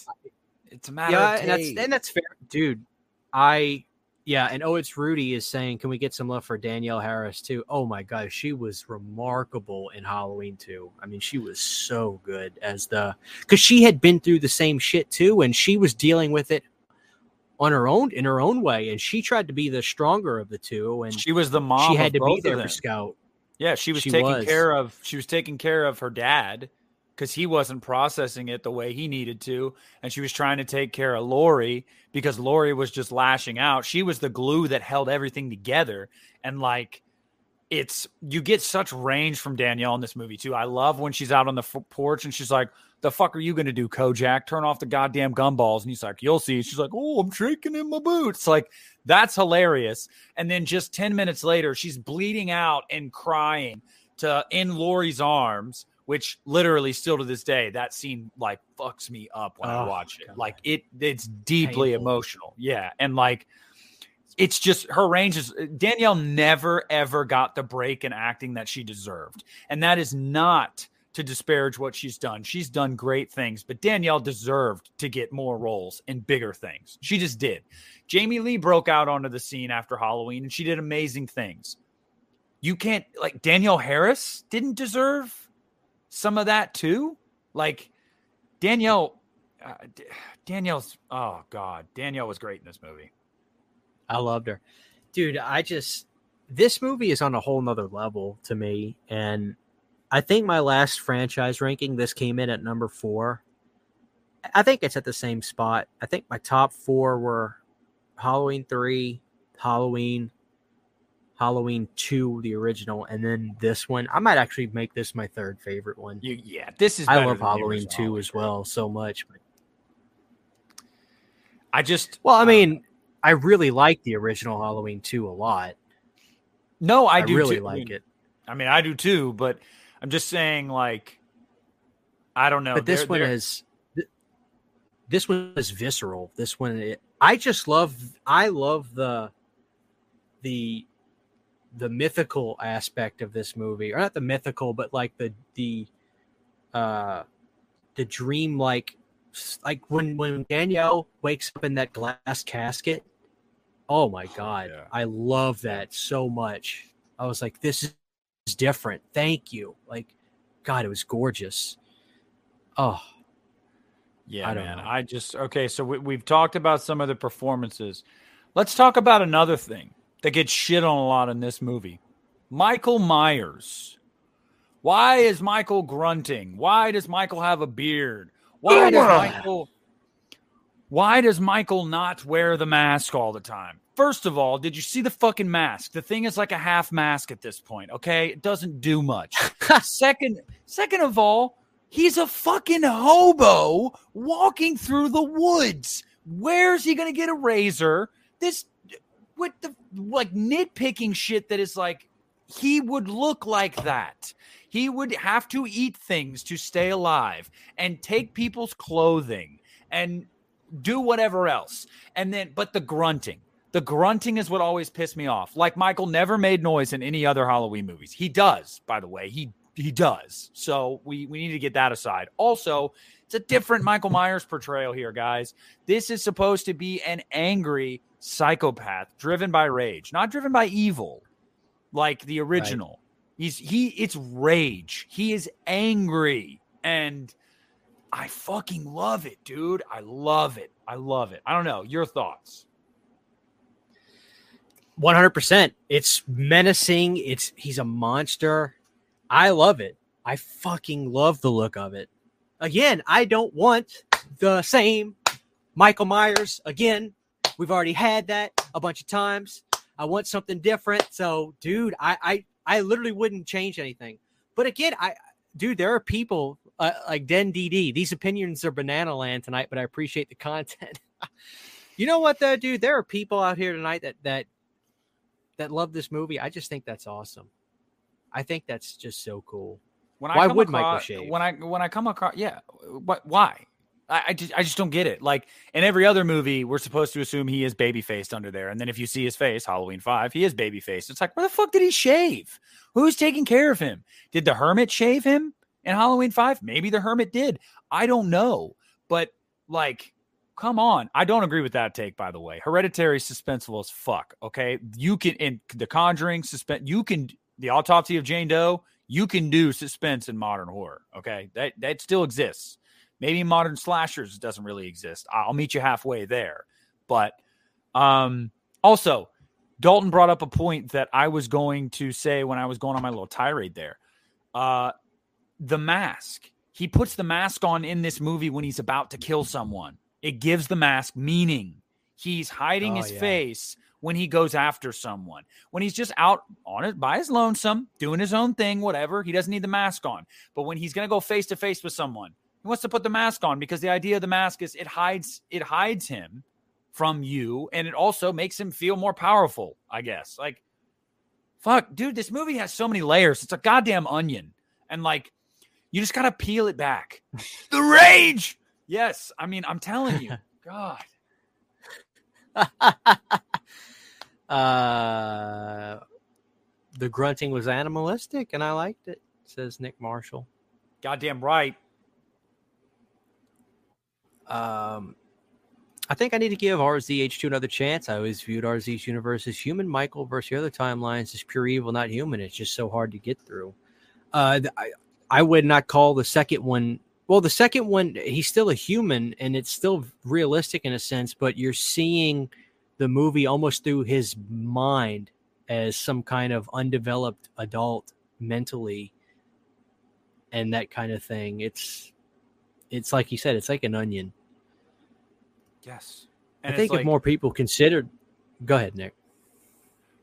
B: it's a matter
A: yeah,
B: of
A: taste. And that's, and that's fair, dude. I yeah, and oh, it's Rudy is saying, can we get some love for Danielle Harris too? Oh my god, she was remarkable in Halloween too. I mean, she was so good as the because she had been through the same shit too, and she was dealing with it on her own in her own way, and she tried to be the stronger of the two, and
B: she was the mom.
A: She had to be there for Scout.
B: Yeah, she was she taking was. care of. She was taking care of her dad because he wasn't processing it the way he needed to. And she was trying to take care of Laurie because Laurie was just lashing out. She was the glue that held everything together. And like, it's you get such range from Danielle in this movie too. I love when she's out on the f- porch and she's like, the fuck are you going to do, Kojak? Turn off the goddamn gumballs. And he's like, you'll see. She's like, oh, I'm shaking in my boots. Like, that's hilarious. And then just 10 minutes later, she's bleeding out and crying to in Laurie's arms, which literally still to this day, that scene like fucks me up when oh, I watch it. God. Like it, it's deeply Painful. emotional. Yeah. And like, it's just her range is Danielle never ever got the break in acting that she deserved. And that is not to disparage what she's done. She's done great things, but Danielle deserved to get more roles and bigger things. She just did. Jamie Lee broke out onto the scene after Halloween and she did amazing things. You can't, like, Danielle Harris didn't deserve some of that too. Like, Danielle, uh, Danielle's, oh God, Danielle was great in this movie.
A: I loved her. Dude, I just, this movie is on a whole nother level to me. And I think my last franchise ranking, this came in at number four. I think it's at the same spot. I think my top four were Halloween 3, Halloween, Halloween 2, the original, and then this one. I might actually make this my third favorite one.
B: You, yeah, this is.
A: I love Halloween 2 Halloween as well so much. But...
B: I just.
A: Well, I uh, mean, I really like the original Halloween 2 a lot.
B: No, I, I do
A: really
B: too.
A: like
B: I mean,
A: it.
B: I mean, I do too, but I'm just saying, like, I don't know.
A: But this they're, one they're... is this one is visceral. This one, it, I just love. I love the the the mythical aspect of this movie, or not the mythical, but like the the uh the dream like like when when Danielle wakes up in that glass casket. Oh my god, yeah. I love that so much. I was like, this is different. Thank you. Like, God, it was gorgeous. Oh,
B: yeah, I man. Know. I just okay. So we, we've talked about some of the performances. Let's talk about another thing that gets shit on a lot in this movie. Michael Myers. Why is Michael grunting? Why does Michael have a beard? Why does Michael why does Michael not wear the mask all the time? First of all, did you see the fucking mask? The thing is like a half mask at this point, okay? It doesn't do much. second, second of all, he's a fucking hobo walking through the woods. Where's he going to get a razor? This with the like nitpicking shit that is like he would look like that. He would have to eat things to stay alive and take people's clothing and do whatever else. And then, but the grunting, the grunting is what always pissed me off. Like Michael never made noise in any other Halloween movies. He does, by the way. He he does. So we we need to get that aside. Also, it's a different Michael Myers portrayal here, guys. This is supposed to be an angry psychopath driven by rage, not driven by evil, like the original. Right. He's he it's rage. He is angry and I fucking love it, dude. I love it. I love it. I don't know. Your thoughts?
A: 100%. It's menacing. It's he's a monster. I love it. I fucking love the look of it. Again, I don't want the same Michael Myers again. We've already had that a bunch of times. I want something different. So, dude, I I I literally wouldn't change anything. But again, I dude, there are people uh, like Den DD. These opinions are banana land tonight, but I appreciate the content. you know what though, dude? There are people out here tonight that that that love this movie. I just think that's awesome. I think that's just so cool. When why would
B: across,
A: Michael shave?
B: When I when I come across, yeah, what? Why? I, I, just I just don't get it. Like in every other movie, we're supposed to assume he is baby faced under there, and then if you see his face, Halloween Five, he is baby faced. It's like where the fuck did he shave? Who's taking care of him? Did the hermit shave him in Halloween Five? Maybe the hermit did. I don't know, but like, come on. I don't agree with that take. By the way, Hereditary suspenseful as fuck. Okay, you can in The Conjuring suspense. You can the autopsy of Jane Doe. You can do suspense in modern horror. Okay, that that still exists Maybe modern slashers doesn't really exist. I'll meet you halfway there. But um, also, Dalton brought up a point that I was going to say when I was going on my little tirade there. Uh, the mask. He puts the mask on in this movie when he's about to kill someone. It gives the mask meaning. He's hiding oh, his yeah. face when he goes after someone. When he's just out on it by his lonesome, doing his own thing, whatever, he doesn't need the mask on. But when he's going to go face to face with someone, He wants to put the mask on because the idea of the mask is it hides it hides him from you and it also makes him feel more powerful, I guess. Like fuck, dude, this movie has so many layers. It's a goddamn onion. And like you just got to peel it back. the rage. Yes, I mean, I'm telling you. God.
A: uh the grunting was animalistic and I liked it, says Nick Marshall.
B: Goddamn right.
A: Um, I think I need to give RZH2 another chance. I always viewed RZ's universe as human. Michael versus the other timelines is pure evil, not human. It's just so hard to get through. Uh, I, I would not call the second one. Well, the second one, he's still a human and it's still realistic in a sense, but you're seeing the movie almost through his mind as some kind of undeveloped adult mentally and that kind of thing. It's it's like you said, it's like an onion.
B: Yes.
A: And I think like, if more people considered, go ahead, Nick.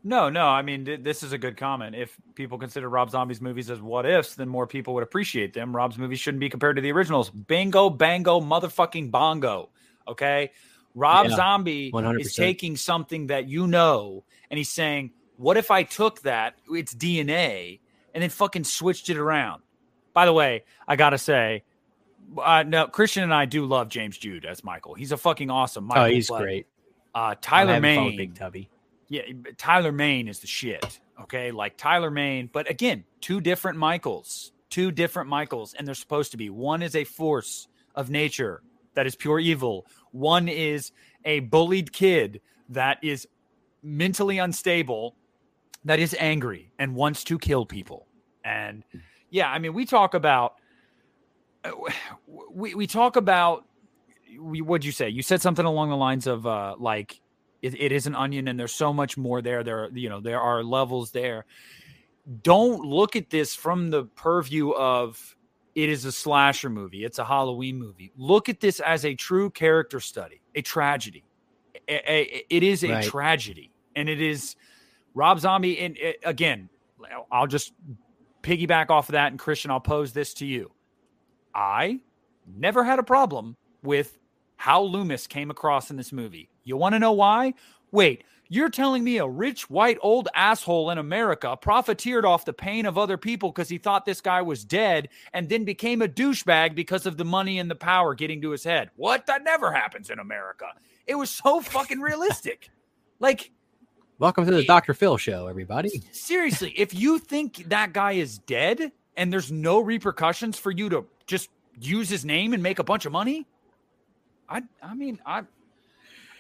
B: No, no. I mean, th- this is a good comment. If people consider Rob Zombie's movies as what ifs, then more people would appreciate them. Rob's movies shouldn't be compared to the originals. Bingo, bango, motherfucking bongo. Okay. Rob yeah, Zombie 100%. is taking something that you know and he's saying, what if I took that, its DNA, and then fucking switched it around? By the way, I got to say, uh, no, Christian and I do love James Jude as Michael. He's a fucking awesome. Michael,
A: oh, he's but, great.
B: Uh, Tyler Mane,
A: Big Tubby.
B: Yeah, Tyler Mane is the shit. Okay, like Tyler Mane, but again, two different Michaels, two different Michaels, and they're supposed to be. One is a force of nature that is pure evil. One is a bullied kid that is mentally unstable, that is angry and wants to kill people. And yeah, I mean, we talk about we we talk about what'd you say? You said something along the lines of uh, like it, it is an onion, and there's so much more there. There, you know, there are levels there. Don't look at this from the purview of it is a slasher movie. It's a Halloween movie. Look at this as a true character study, a tragedy. A, a, it is a right. tragedy, and it is Rob Zombie. And it, again, I'll just piggyback off of that, and Christian, I'll pose this to you I never had a problem with how Loomis came across in this movie. You want to know why? Wait, you're telling me a rich white old asshole in America profiteered off the pain of other people because he thought this guy was dead and then became a douchebag because of the money and the power getting to his head. What? That never happens in America. It was so fucking realistic. Like,
A: welcome to the Dr. Phil show, everybody.
B: Seriously, if you think that guy is dead and there's no repercussions for you to just use his name and make a bunch of money? I I mean I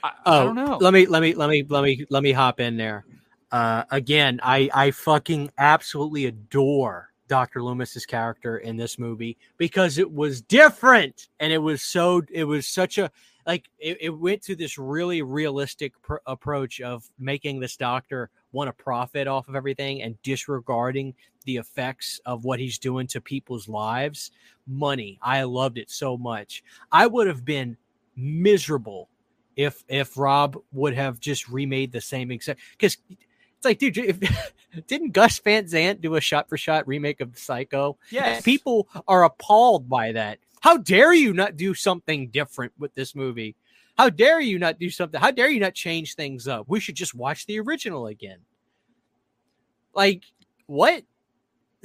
B: I, oh, I don't know.
A: Let me let me let me let me let me hop in there. Uh, again, I I fucking absolutely adore Dr. Loomis's character in this movie because it was different and it was so it was such a like it, it went to this really realistic pr- approach of making this doctor want to profit off of everything and disregarding the effects of what he's doing to people's lives. Money. I loved it so much. I would have been miserable if if Rob would have just remade the same exact because it's like, dude, if, didn't Gus Van Sant do a shot for shot remake of Psycho?
B: Yes.
A: People are appalled by that. How dare you not do something different with this movie? How dare you not do something? How dare you not change things up? We should just watch the original again. Like, what?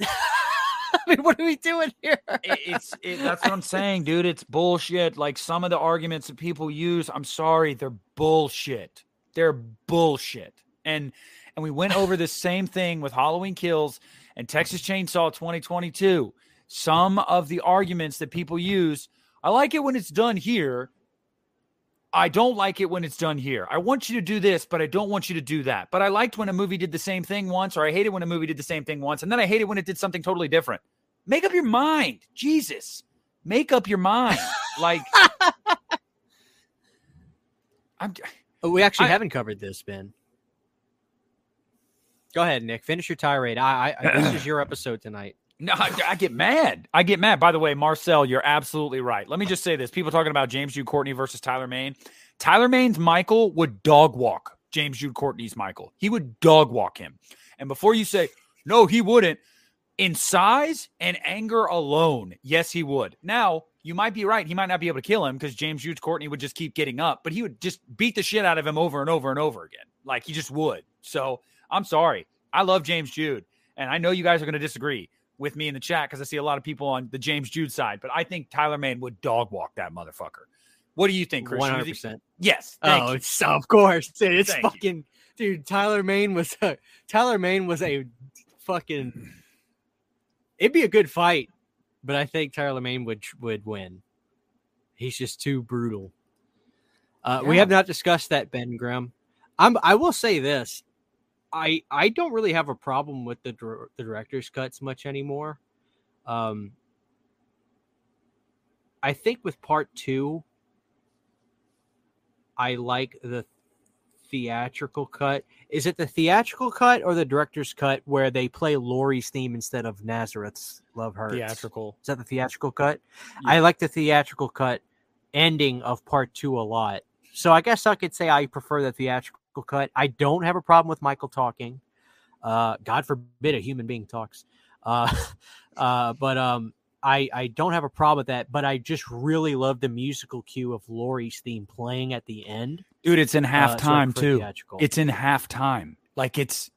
A: Mean, what are we doing here?
B: it's it, that's what I'm saying, dude. It's bullshit. Like some of the arguments that people use, I'm sorry, they're bullshit. They're bullshit. And and we went over the same thing with Halloween Kills and Texas Chainsaw 2022. Some of the arguments that people use, I like it when it's done here. I don't like it when it's done here. I want you to do this, but I don't want you to do that. But I liked when a movie did the same thing once, or I hated when a movie did the same thing once, and then I hated when it did something totally different. Make up your mind. Jesus. Make up your mind. like
A: I'm oh, we actually I, haven't covered this, Ben. Go ahead, Nick. Finish your tirade. I, I this is your episode tonight.
B: No, I, I, get mad. I get mad. By the way, Marcel, you're absolutely right. Let me just say this: people talking about James Jude Courtney versus Tyler Mane. Tyler Mane's Michael would dog walk James Jude Courtney's Michael. He would dog walk him. And before you say no, he wouldn't. In size and anger alone, yes, he would. Now you might be right. He might not be able to kill him because James Jude Courtney would just keep getting up, but he would just beat the shit out of him over and over and over again. Like he just would. So I'm sorry. I love James Jude. And I know you guys are going to disagree with me in the chat because I see a lot of people on the James Jude side, but I think Tyler Mane would dog walk that motherfucker. What do you think, Chris?
A: One hundred percent.
B: Yes.
A: oh, it's, of course. It's thank fucking you. dude. Tyler Mane was a Tyler Mane was a fucking. It'd be a good fight, but I think Tyler Mane would would win. He's just too brutal. Uh, yeah. We have not discussed that Ben Grimm. I'm. I will say this. I I don't really have a problem with the the director's cuts much anymore. Um, I think with part two, I like the theatrical cut. Is it the theatrical cut or the director's cut where they play Laurie's theme instead of Nazareth's Love Hurts?
B: Theatrical.
A: Is that the theatrical cut? Yeah. I like the theatrical cut ending of part two a lot. So I guess I could say I prefer the theatrical cut. I don't have a problem with Michael talking. Uh, God forbid a human being talks. Uh, uh, but um, I, I don't have a problem with that, but I just really love the musical cue of Laurie's theme playing at the end.
B: Dude, it's in halftime uh, so too. Theatrical. It's in halftime. Like it's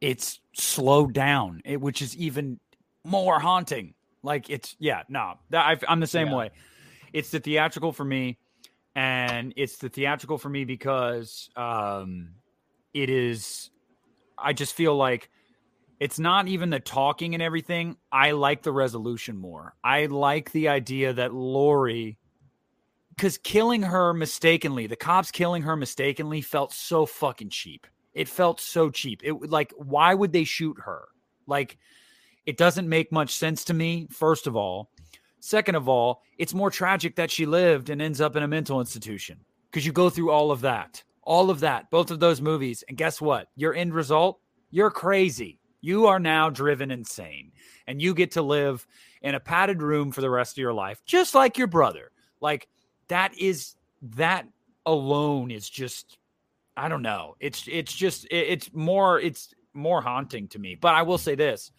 B: it's slowed down, it, which is even more haunting. Like it's yeah, no, I, am the same yeah. way. It's the theatrical for me, and it's the theatrical for me because um, it is. I just feel like it's not even the talking and everything. I like the resolution more. I like the idea that Laurie, because killing her mistakenly, the cops killing her mistakenly felt so fucking cheap. It felt so cheap. It like, why would they shoot her? Like, it doesn't make much sense to me, first of all. Second of all, it's more tragic that she lived and ends up in a mental institution because you go through all of that, all of that, both of those movies. And guess what? Your end result, you're crazy. You are now driven insane and you get to live in a padded room for the rest of your life, just like your brother. Like that is that alone is just I don't know. It's it's just it's more it's more haunting to me. But I will say this: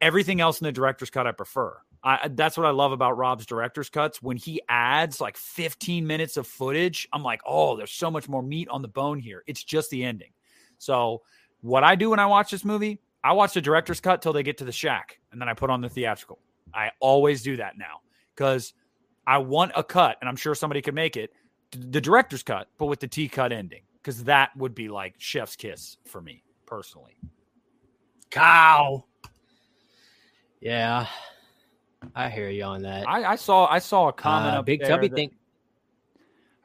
B: everything else in the director's cut I prefer. I, that's what I love about Rob's director's cuts. When he adds like 15 minutes of footage, I'm like, oh, there's so much more meat on the bone here. It's just the ending. So, what I do when I watch this movie, I watch the director's cut till they get to the shack, and then I put on the theatrical. I always do that now because I want a cut, and I'm sure somebody could make it the director's cut, but with the T cut ending, because that would be like chef's kiss for me personally.
A: Cow. Yeah, I hear you on that.
B: I, I saw I saw a comment uh, up
A: Big
B: there
A: Tubby that, think.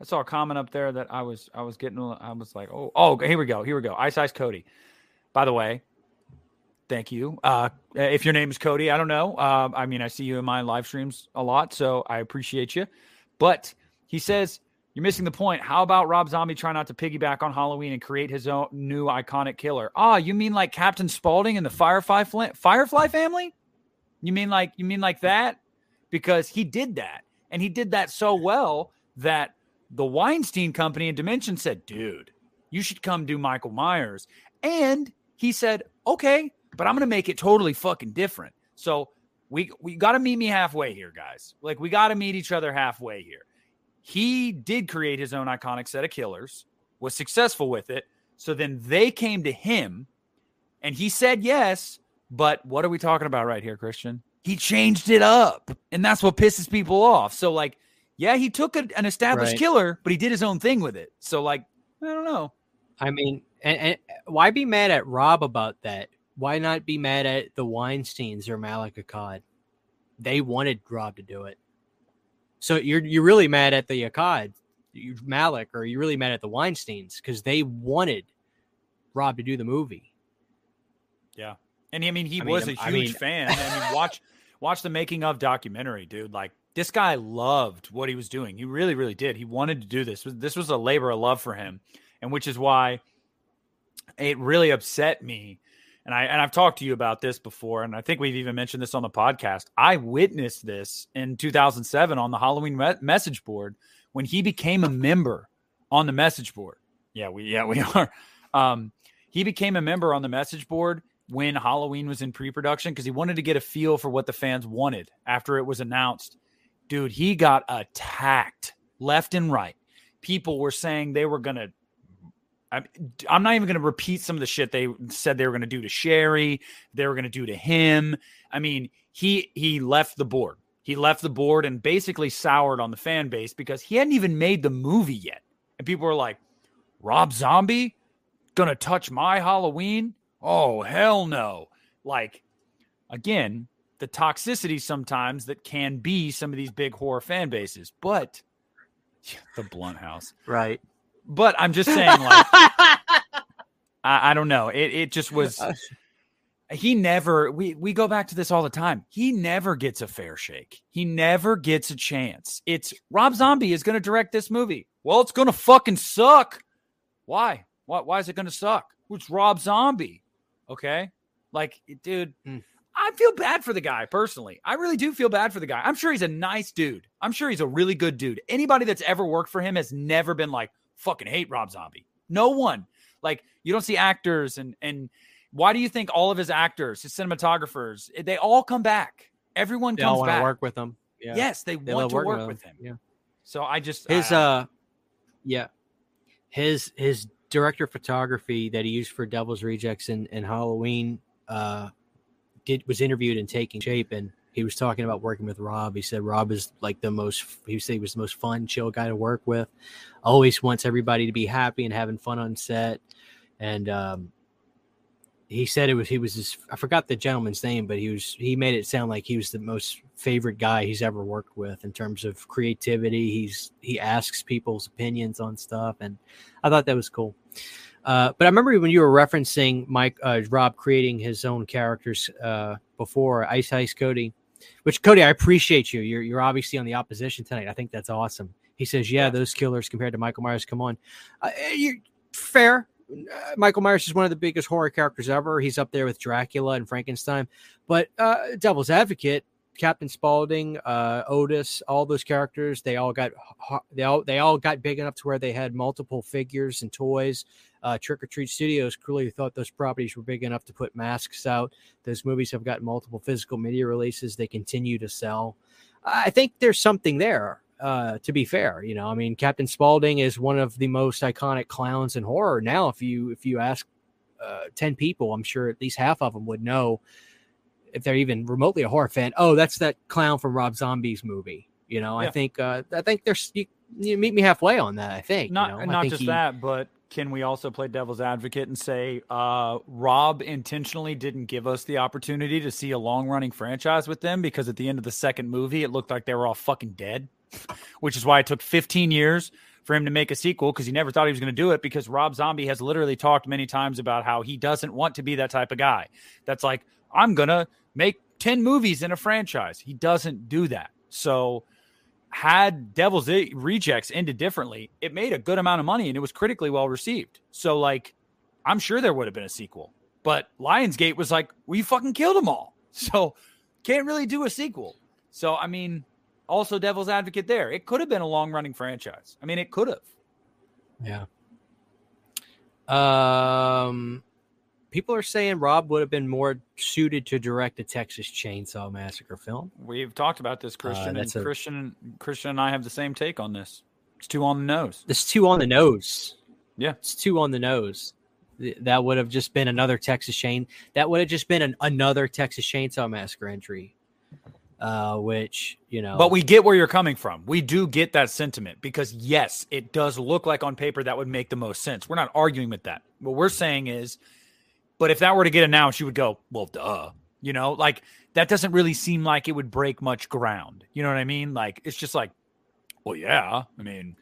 B: I saw a comment up there that I was I was getting I was like oh oh here we go here we go Ice Ice Cody. By the way, Thank you. Uh, if your name is Cody, I don't know. Uh, I mean, I see you in my live streams a lot, so I appreciate you. But he says you're missing the point. How about Rob Zombie try not to piggyback on Halloween and create his own new iconic killer? Ah, you mean like Captain Spaulding and the Firefly Firefly family? You mean like you mean like that? Because he did that, and he did that so well that the Weinstein Company and Dimension said, "Dude, you should come do Michael Myers." And he said, "Okay, but I'm going to make it totally fucking different. So we we got to meet me halfway here, guys. Like we got to meet each other halfway here. He did create his own iconic set of killers, was successful with it. So then they came to him and he said yes, but what are we talking about right here, Christian? He changed it up. And that's what pisses people off. So like, yeah, he took a, an established right. killer, but he did his own thing with it. So like, I don't know.
A: I mean, and, and why be mad at Rob about that? Why not be mad at the Weinsteins or Malek Akkad? They wanted Rob to do it. So you're you're really mad at the Akkad, you Malik, or you're really mad at the Weinsteins because they wanted Rob to do the movie.
B: Yeah, and I mean he I was mean, a huge I mean, fan. I mean, watch watch the making of documentary, dude. Like this guy loved what he was doing. He really, really did. He wanted to do this. This was a labor of love for him, and which is why it really upset me and I and I've talked to you about this before, and I think we've even mentioned this on the podcast. I witnessed this in 2007 on the Halloween me- message board when he became a member on the message board. Yeah, we yeah we are. Um, he became a member on the message board when Halloween was in pre-production because he wanted to get a feel for what the fans wanted after it was announced. dude, he got attacked left and right. People were saying they were going I'm not even going to repeat some of the shit they said they were going to do to Sheri, they were going to do to him. I mean, he he left the board. He left the board and basically soured on the fan base because he hadn't even made the movie yet. And people were like, "Rob Zombie going to touch my Halloween?" Oh, hell no. Like again, the toxicity sometimes that can be some of these big horror fan bases. But the blunt house.
A: Right.
B: But I'm just saying, like, I, I, don't know. It it just was. He never. We we go back to this all the time. He never gets a fair shake. He never gets a chance. It's Rob Zombie is going to direct this movie. Well, it's going to fucking suck. Why? Why? Why is it going to suck? It's Rob Zombie. Okay, like, dude. Mm. I feel bad for the guy personally. I really do feel bad for the guy. I'm sure he's a nice dude. I'm sure he's a really good dude. Anybody that's ever worked for him has never been like, fucking hate Rob Zombie. No one. Like you don't see actors and and why do you think all of his actors, his cinematographers, they all come back? Everyone
A: they
B: comes
A: all
B: back.
A: work with him.
B: Yeah. Yes, they, they want to work with, with him.
A: Yeah.
B: So I just
A: his uh yeah. His his director of photography that he used for Devil's Rejects and, and Halloween uh did was interviewed and taking shape and he was talking about working with Rob. He said Rob is like the most he said he was the most fun, chill guy to work with. Always wants everybody to be happy and having fun on set. And um, he said it was he was his I forgot the gentleman's name, but he was he made it sound like he was the most favorite guy he's ever worked with in terms of creativity. He's he asks people's opinions on stuff, and I thought that was cool. Uh, but I remember when you were referencing Mike uh, Rob creating his own characters uh, before Ice Ice Cody. Which Cody, I appreciate you. You're you're obviously on the opposition tonight. I think that's awesome. He says, "Yeah, those killers compared to Michael Myers, come on." Uh, you're fair. Uh, Michael Myers is one of the biggest horror characters ever. He's up there with Dracula and Frankenstein. But uh, Devil's Advocate, Captain Spaulding, uh, Otis, all those characters, they all got they all they all got big enough to where they had multiple figures and toys uh, Trick or Treat Studios clearly thought those properties were big enough to put masks out. Those movies have gotten multiple physical media releases. They continue to sell. I think there's something there. Uh, to be fair, you know, I mean, Captain Spaulding is one of the most iconic clowns in horror. Now, if you if you ask uh, ten people, I'm sure at least half of them would know if they're even remotely a horror fan. Oh, that's that clown from Rob Zombie's movie. You know, yeah. I think uh, I think there's you, you, meet me halfway on that. I think
B: not
A: you know?
B: not just he, that, but can we also play devil's advocate and say uh, Rob intentionally didn't give us the opportunity to see a long running franchise with them because at the end of the second movie, it looked like they were all fucking dead, which is why it took 15 years for him to make a sequel because he never thought he was going to do it because Rob Zombie has literally talked many times about how he doesn't want to be that type of guy. That's like, I'm going to make 10 movies in a franchise. He doesn't do that. So, had Devil's Rejects ended differently, it made a good amount of money and it was critically well received. So, like, I'm sure there would have been a sequel. But Lionsgate was like, we fucking killed them all. So, can't really do a sequel. So, I mean, also Devil's Advocate there. It could have been a long running franchise. I mean, it could have.
A: Yeah. Um, people are saying Rob would have been more suited to direct a Texas Chainsaw Massacre film.
B: We've talked about this, uh, Christian, uh, and a, Christian, Christian, and I have the same take on this. It's too on the nose.
A: It's too on the nose.
B: Yeah,
A: it's too on the nose. That would have just been another Texas chain. That would have just been an, another Texas Chainsaw Massacre entry. Uh, which you know,
B: but we get where you're coming from. We do get that sentiment because yes, it does look like on paper that would make the most sense. We're not arguing with that. What we're saying is but if that were to get announced, you would go, well, duh. You know, like that doesn't really seem like it would break much ground. You know what I mean? Like it's just like, well, yeah. I mean,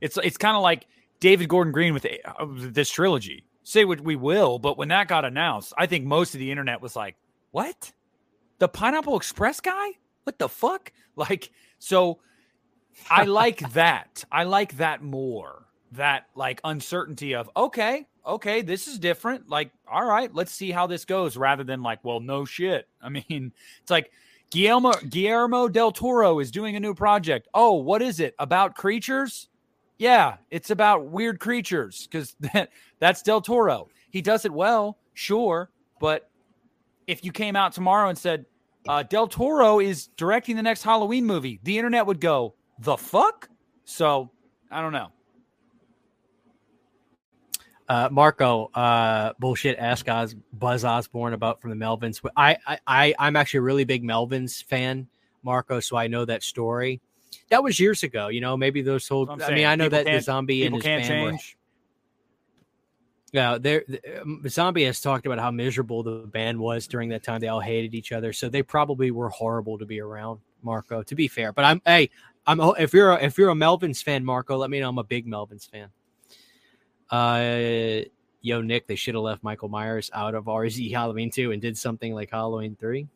B: it's it's kind of like David Gordon Green with uh, this trilogy. Say what we will, but when that got announced, I think most of the internet was like, "What? The Pineapple Express guy? What the fuck?" Like, so I like that. I like that more. That like uncertainty of okay, okay, this is different. Like, all right, let's see how this goes rather than like, well, no shit. I mean, it's like Guillermo Guillermo del Toro is doing a new project. Oh, what is it? About creatures? Yeah, it's about weird creatures because that, that's Del Toro. He does it well, sure, but if you came out tomorrow and said, uh, Del Toro is directing the next Halloween movie. The internet would go, the fuck? So I don't know.
A: Uh, Marco, uh, bullshit. Ask Oz, Buzz Osborne about from the Melvins. I, I, I, I'm actually a really big Melvins fan, Marco. So I know that story. That was years ago. You know, maybe those whole. I mean, I know that the zombie and his band change. Were, yeah, there. The, um, zombie has talked about how miserable the band was during that time. They all hated each other, so they probably were horrible to be around. Marco, to be fair, but I'm hey, I'm if you're a, if you're a Melvins fan, Marco, let me know. I'm a big Melvins fan. Uh, yo, Nick, they should have left Michael Myers out of RZ Halloween 2 and did something like Halloween 3.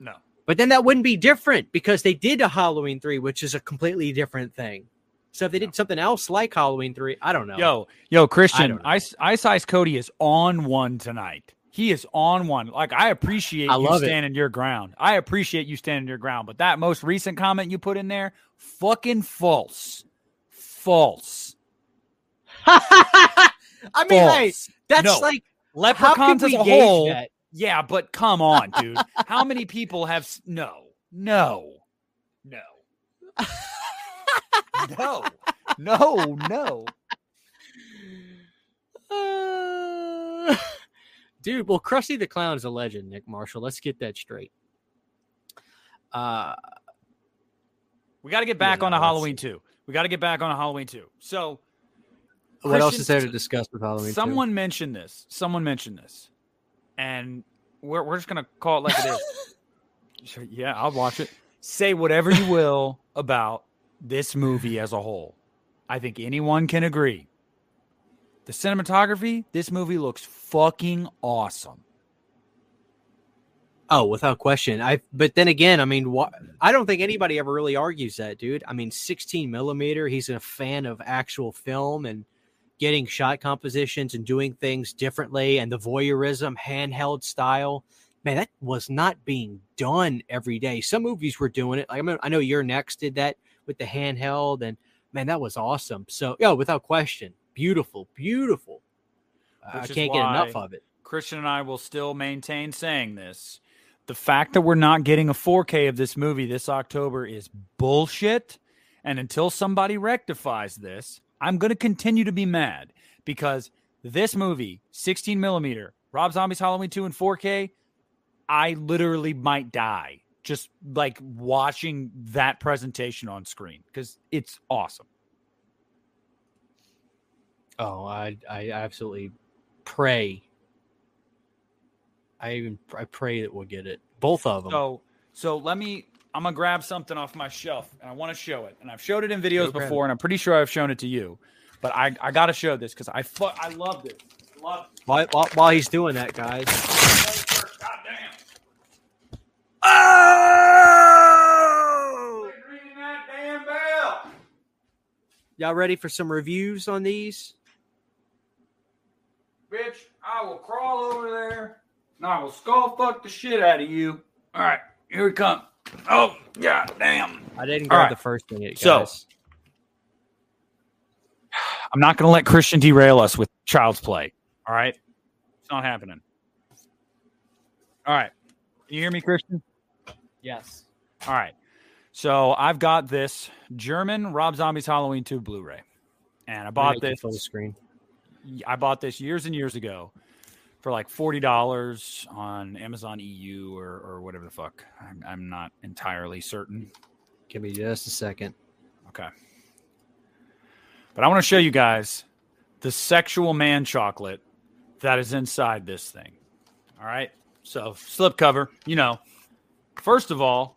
B: No.
A: But then that wouldn't be different because they did a Halloween 3, which is a completely different thing. So if they did something else like Halloween 3, I don't know.
B: Yo, yo, Christian, Ice, Ice Ice Cody is on one tonight. He is on one. Like I appreciate I you standing it. your ground. I appreciate you standing your ground. But that most recent comment you put in there, fucking false. False.
A: I mean, False. hey, that's no. like
B: leprechauns as a whole. That? Yeah, but come on, dude. How many people have no, no, no, no, no, no.
A: Uh, dude, well, Krusty the Clown is a legend, Nick Marshall. Let's get that straight. Uh,
B: we got to get back yeah, on a Halloween too. We got to get back on a Halloween too. So
A: what else is there to discuss with Halloween?
B: Someone too? mentioned this. Someone mentioned this, and we're we're just gonna call it like it is. yeah, I'll watch it. Say whatever you will about this movie as a whole. I think anyone can agree. The cinematography, this movie looks fucking awesome.
A: Oh, without question. I but then again, I mean, wh- I don't think anybody ever really argues that, dude. I mean, 16 millimeter. He's a fan of actual film and getting shot compositions and doing things differently and the voyeurism handheld style man that was not being done every day. Some movies were doing it. Like I, mean, I know You're Next did that with the handheld and man that was awesome. So yeah without question beautiful beautiful. I can't get enough of it.
B: Christian and i will still maintain saying this. The fact that we're not getting a 4k of this movie this october is bullshit. And until somebody rectifies this I'm going to continue to be mad because this movie, 16 millimeter, Rob Zombie's Halloween 2 in 4K, I literally might die just like watching that presentation on screen because it's awesome.
A: Oh, I I absolutely pray. I even I pray that we'll get it. Both of them.
B: So so let me I'm gonna grab something off my shelf and I want to show it. And I've showed it in videos before, and I'm pretty sure I've shown it to you. But I, I gotta show this because I fu- I love this. Love
A: it. While, while, while he's doing that, guys.
B: Oh!
A: Y'all ready for some reviews on these?
B: Bitch, I will crawl over there and I will skull fuck the shit out of you. All right, here we come. Oh, yeah, damn.
A: I didn't grab right. the first thing. Yet,
B: so, I'm not going to let Christian derail us with child's play. All right. It's not happening. All right. Can you hear me, Christian?
A: Yes.
B: All right. So I've got this German Rob Zombies Halloween 2 Blu ray. And I bought this.
A: Full screen.
B: I bought this years and years ago for like forty dollars on Amazon EU or, or whatever the fuck. I'm, I'm not entirely certain.
A: Give me just a second.
B: Okay. But I want to show you guys the sexual man chocolate that is inside this thing. All right. So slip cover, you know. First of all,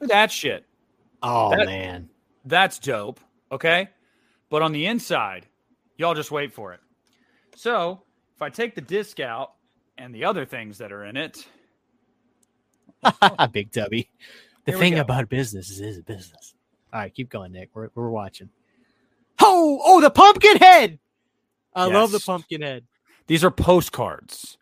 B: that shit.
A: Oh that, man.
B: That's dope. Okay. But on the inside, y'all just wait for it. So if I take the disc out and the other things that are in it.
A: Big Tubby. The thing about business is, is business. All right, keep going, Nick. We're, we're watching. Oh, oh, the pumpkin head. I yes. love the pumpkin head.
B: These are postcards,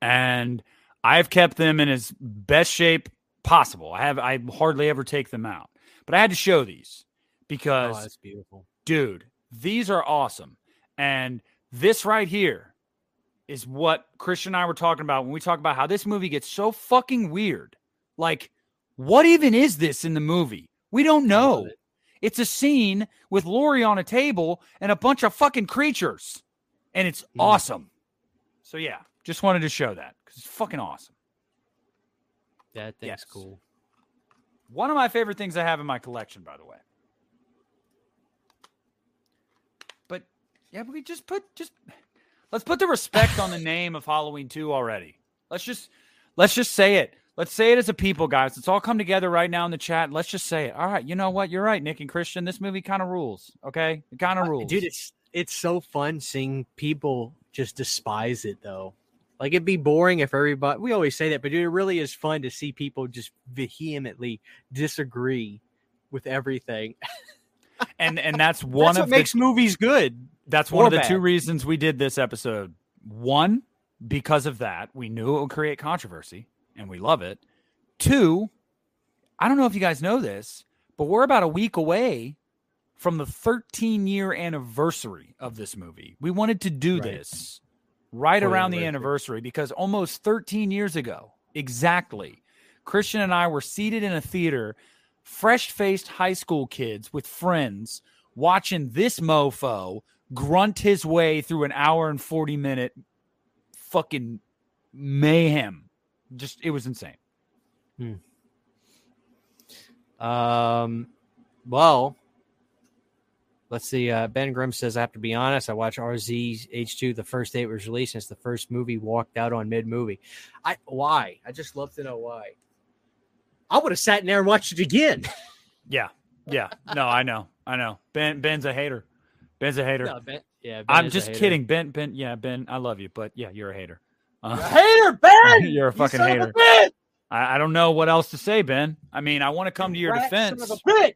B: and I've kept them in as best shape possible. I have I hardly ever take them out, but I had to show these oh, because
A: oh, that's beautiful,
B: dude. These are awesome, and this right here is what Christian and I were talking about when we talk about how this movie gets so fucking weird. Like, what even is this in the movie? We don't know.
A: it.
B: It's a scene with Laurie on a table and a bunch of fucking creatures, and it's
A: Mm.
B: awesome. So yeah, just wanted to show that because it's fucking awesome.
A: That thing's
B: Yes.
A: cool.
B: One of my favorite things I have in my collection, by the way. But yeah, we just put just let's put the respect on the name of Halloween 2 already. Let's just let's just say it. Let's say it as a people, guys. Let's all come together right now in the chat. Let's just say it. All right, you know what? You're right, Nick and Christian. This movie kind of rules. Okay, it kind of rules,
A: Dude, it's it's so fun seeing people just despise it though. Like it'd be boring if everybody we always say that, but dude, it really is fun to see people just vehemently disagree with everything.
B: and and that's one
A: That's
B: of
A: what makes movies good.
B: That's one of the
A: bad.
B: two reasons we did this episode. One, because of that, we knew it would create controversy and we love it. Two, I don't know if you guys know this, but we're about a week away from the 13 year anniversary of this movie. We wanted to do
A: Right.
B: this right around the
A: anniversary.
B: anniversary because almost 13 years ago, exactly, Christian and I were seated in a theater, fresh faced high school kids with friends watching this mofo grunt his way through an hour and 40 minute fucking mayhem. Just, it was insane.
A: Um, well, let's see. Uh, ben Grimm says, I have to be honest. I watched RZ H2 the first day it was released. And it's the first movie walked out on mid movie. I why? I just love to know why. I would have sat in there and watched it again.
B: Yeah. Yeah. No, I know. I know. Ben Ben's a hater. Ben's a hater.
A: No, Ben- yeah, Ben
B: I'm just kidding. Ben Ben yeah, Ben, I love you, but yeah, you're a hater. Uh,
A: Hater, Ben.
B: You're a fucking
A: of
B: hater.
A: bitch!
B: I, I don't know what else to say, Ben. I mean, I want to come to your defense,
A: a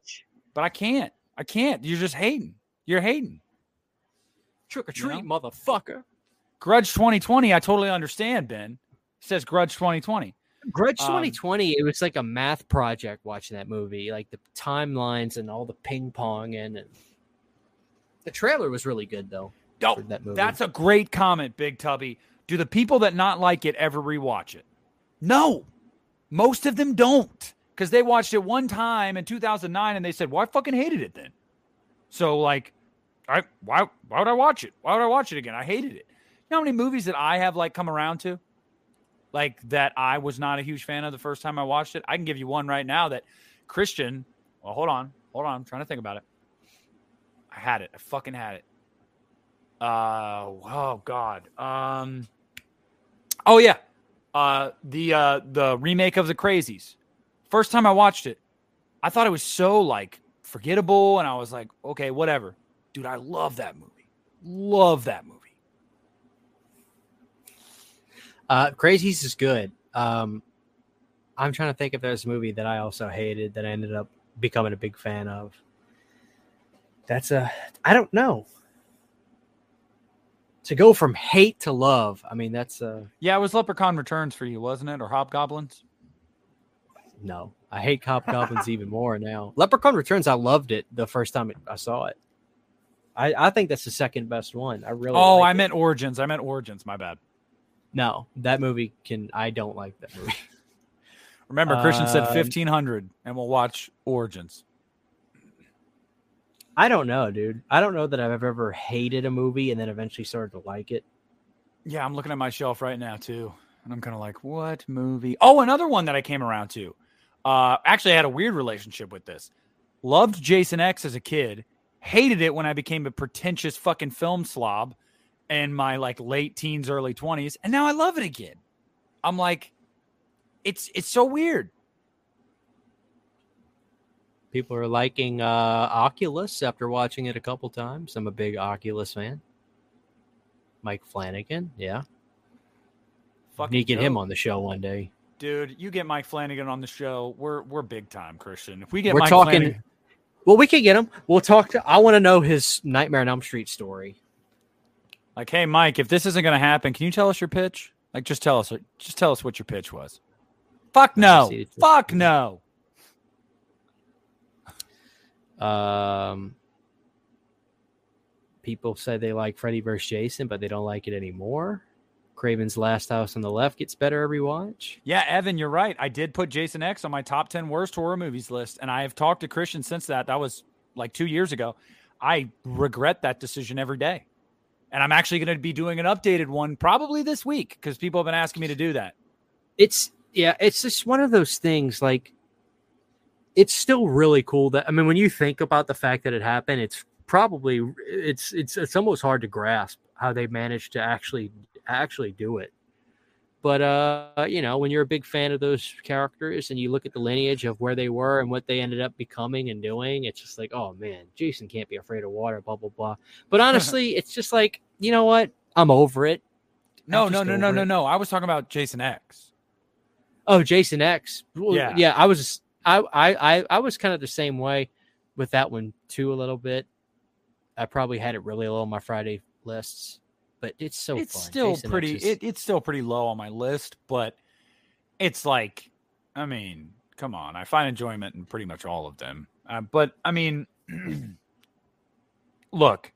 B: but I can't. I can't. You're just hating. You're hating.
A: Trick or
B: You
A: treat, motherfucker.
B: Grudge 2020, I totally understand, Ben. It says Grudge 2020.
A: Grudge
B: Um,
A: 2020, it was like a math project watching that movie, like the timelines and all the ping pong and the trailer was really good though. For that movie.
B: That's a great comment, Big Tubby. Do the people that not like it ever rewatch it? No. Most of them don't. Because they watched it one time in 2009 and they said, Well, I fucking hated it then. So like, I why why would I watch it? Why would I watch it again? I hated it. You know how many movies that I have like come around to? Like that I was not a huge fan of the first time I watched it. I can give you one right now that Christian. Well, hold on. Hold on. I'm trying to think about it. I had it. I fucking had it. Uh oh god. Um Oh yeah. Uh the uh the remake of the Crazies. First time I watched it, I thought it was so like forgettable and I was like, okay, whatever. Dude, I love that movie. Love that movie.
A: Uh, Crazies is good. Um, I'm trying to think if there's a movie that I also hated that I ended up becoming a big fan of. That's a I don't know. To go from hate to love, I mean that's uh
B: Yeah, it was Leprechaun Returns for you, wasn't it? Or Hobgoblins?
A: no. I hate Hobgoblins even more now. Leprechaun Returns, I loved it the first time I saw it. I, I think that's the second best one. I really
B: oh, I
A: it.
B: meant Origins. I meant Origins. My bad.
A: no. That movie can I don't like that movie.
B: Remember, Christian said
A: Um,
B: 1500 and we'll watch Origins.
A: I don't know, dude. I don't know that I've ever hated a movie and then eventually started to like it.
B: Yeah, I'm looking at my shelf right now too, and I'm kind of like, what movie? Oh, another one that I came around to. Uh, actually, I had a weird relationship with this. Loved Jason X as a kid, hated it when I became a pretentious fucking film slob in my like late teens, early twenties, and now I love it again. I'm like, it's it's so weird.
A: People are liking uh, Oculus after watching it a couple times. I'm a big Oculus fan. Mike Flanagan, yeah.
B: Fucking
A: Need to get him on the show one day.
B: dude. You get Mike Flanagan on the show, we're we're big time, Christian. If we get
A: We're
B: Mike
A: talking.
B: Flanagan,
A: Well, we can get him. We'll talk to. I want to know his Nightmare on Elm Street story.
B: like, hey, Mike, if this isn't going to happen, can you tell us your pitch? Like, just tell us, just tell us what your pitch was. Fuck no, fuck no.
A: Um, people say they like Freddy vs. Jason, but they don't like it anymore. Craven's Last House on the Left gets better every watch.
B: Yeah, Evan, you're right. I did put Jason X on my top 10 worst horror movies list, and I have talked to Christian since that. That was like two years ago. I regret that decision every day. And I'm actually going to be doing an updated one probably this week because people have been asking me to do that.
A: It's, yeah, it's just one of those things like, it's still really cool that, I mean, when you think about the fact that it happened, it's probably, it's, it's, it's almost hard to grasp how they managed to actually actually do it. But uh, you know, when you're a big fan of those characters and you look at the lineage of where they were and what they ended up becoming and doing, it's just like, oh man, Jason can't be afraid of water, blah blah blah. But honestly, it's just like, you know what? I'm over it.
B: No, no, no, no, no, no. I was talking about Jason X.
A: Oh, Jason X. Well,
B: Yeah.
A: yeah. I was, I, I, I, I was kind of the same way with that one too, a little bit. I probably had it really low on my Friday lists, but it's so
B: it's
A: fun.
B: still
A: Jason
B: pretty it, it's still pretty low on my list, but it's like I mean, come on. I find enjoyment in pretty much all of them. Uh, but I mean, look,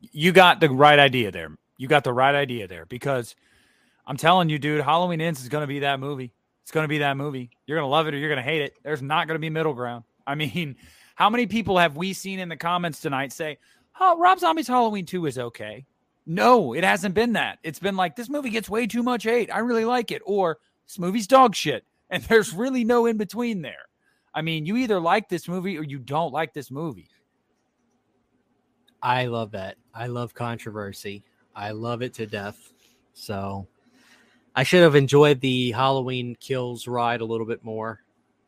B: you got the right idea there. You got the right idea there because I'm telling you, dude, Halloween Ends is going to be that movie. It's going to be that movie. You're going to love it or you're going to hate it. There's not going to be middle ground. I mean, how many people have we seen in the comments tonight say, "Oh, Rob Zombie's Halloween 2 is okay." No, it hasn't been that. It's been like this movie gets way too much hate. I really like it, or this movie's dog shit, and there's really no in between there. I mean, you either like this movie or you don't like this movie.
A: I love that. I love controversy. I love it to death. So I should have enjoyed the Halloween Kills ride a little bit more,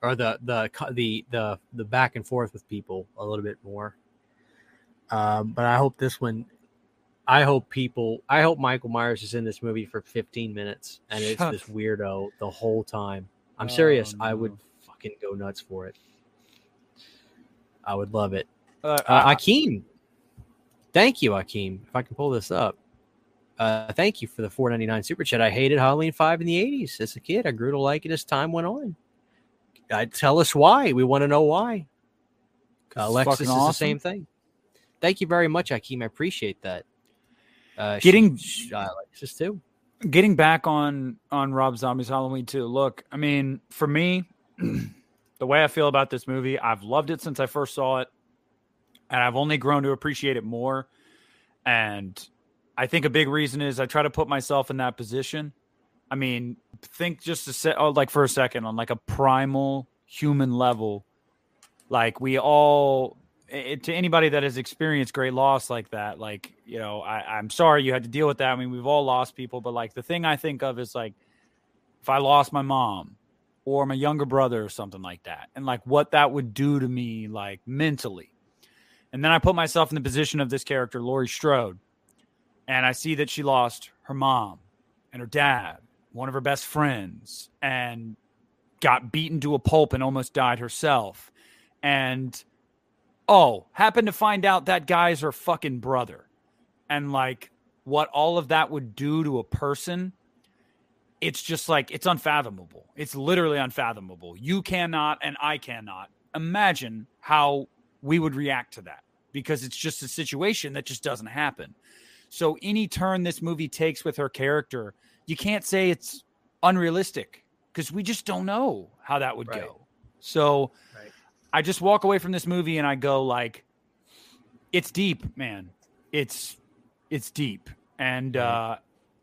A: or the the the the the back and forth with people a little bit more. Um, but I hope this one. I hope people. I hope Michael Myers is in this movie for 15 minutes and it's this weirdo the whole time. I'm
B: Oh,
A: serious. I would fucking go nuts for it. I would love it.
B: Uh,
A: Uh, Akeem. Thank you, Akeem. If I can pull this up. Uh, thank you for the 499 super chat. I hated Halloween 5 in the 80s as a kid. I grew to like it as time went on. Uh, tell us why. We want to know why. Uh, Alexis is the same thing. Thank you very much, Akeem. I appreciate that. Uh,
B: Getting-
A: she- uh, Alexis too.
B: getting back on on Rob Zombie's Halloween 2. Look, I mean, for me, the way I feel about this movie, I've loved it since I first saw it, and I've only grown to appreciate it more. And I think a big reason is I try to put myself in that position. I mean, think just a se- oh, like for a second on like a primal human level, like we all it, to anybody that has experienced great loss like that, like you know, I, I'm sorry you had to deal with that. I mean, we've all lost people, but like the thing I think of is like if I lost my mom or my younger brother or something like that, and like what that would do to me, like mentally. And then I put myself in the position of this character, Laurie Strode, and I see that she lost her mom and her dad, one of her best friends, and got beaten to a pulp and almost died herself. And oh, happened to find out that guy's her fucking brother. And like what all of that would do to a person, it's just like it's unfathomable. It's literally unfathomable. You cannot and I cannot imagine how we would react to that because it's just a situation that just doesn't happen. So any turn this movie takes with her character, you can't say it's unrealistic because we just don't know how that would
A: Right.
B: go. So
A: Right.
B: I just walk away from this movie and I go like it's deep, man. It's it's deep. And
A: Right.
B: uh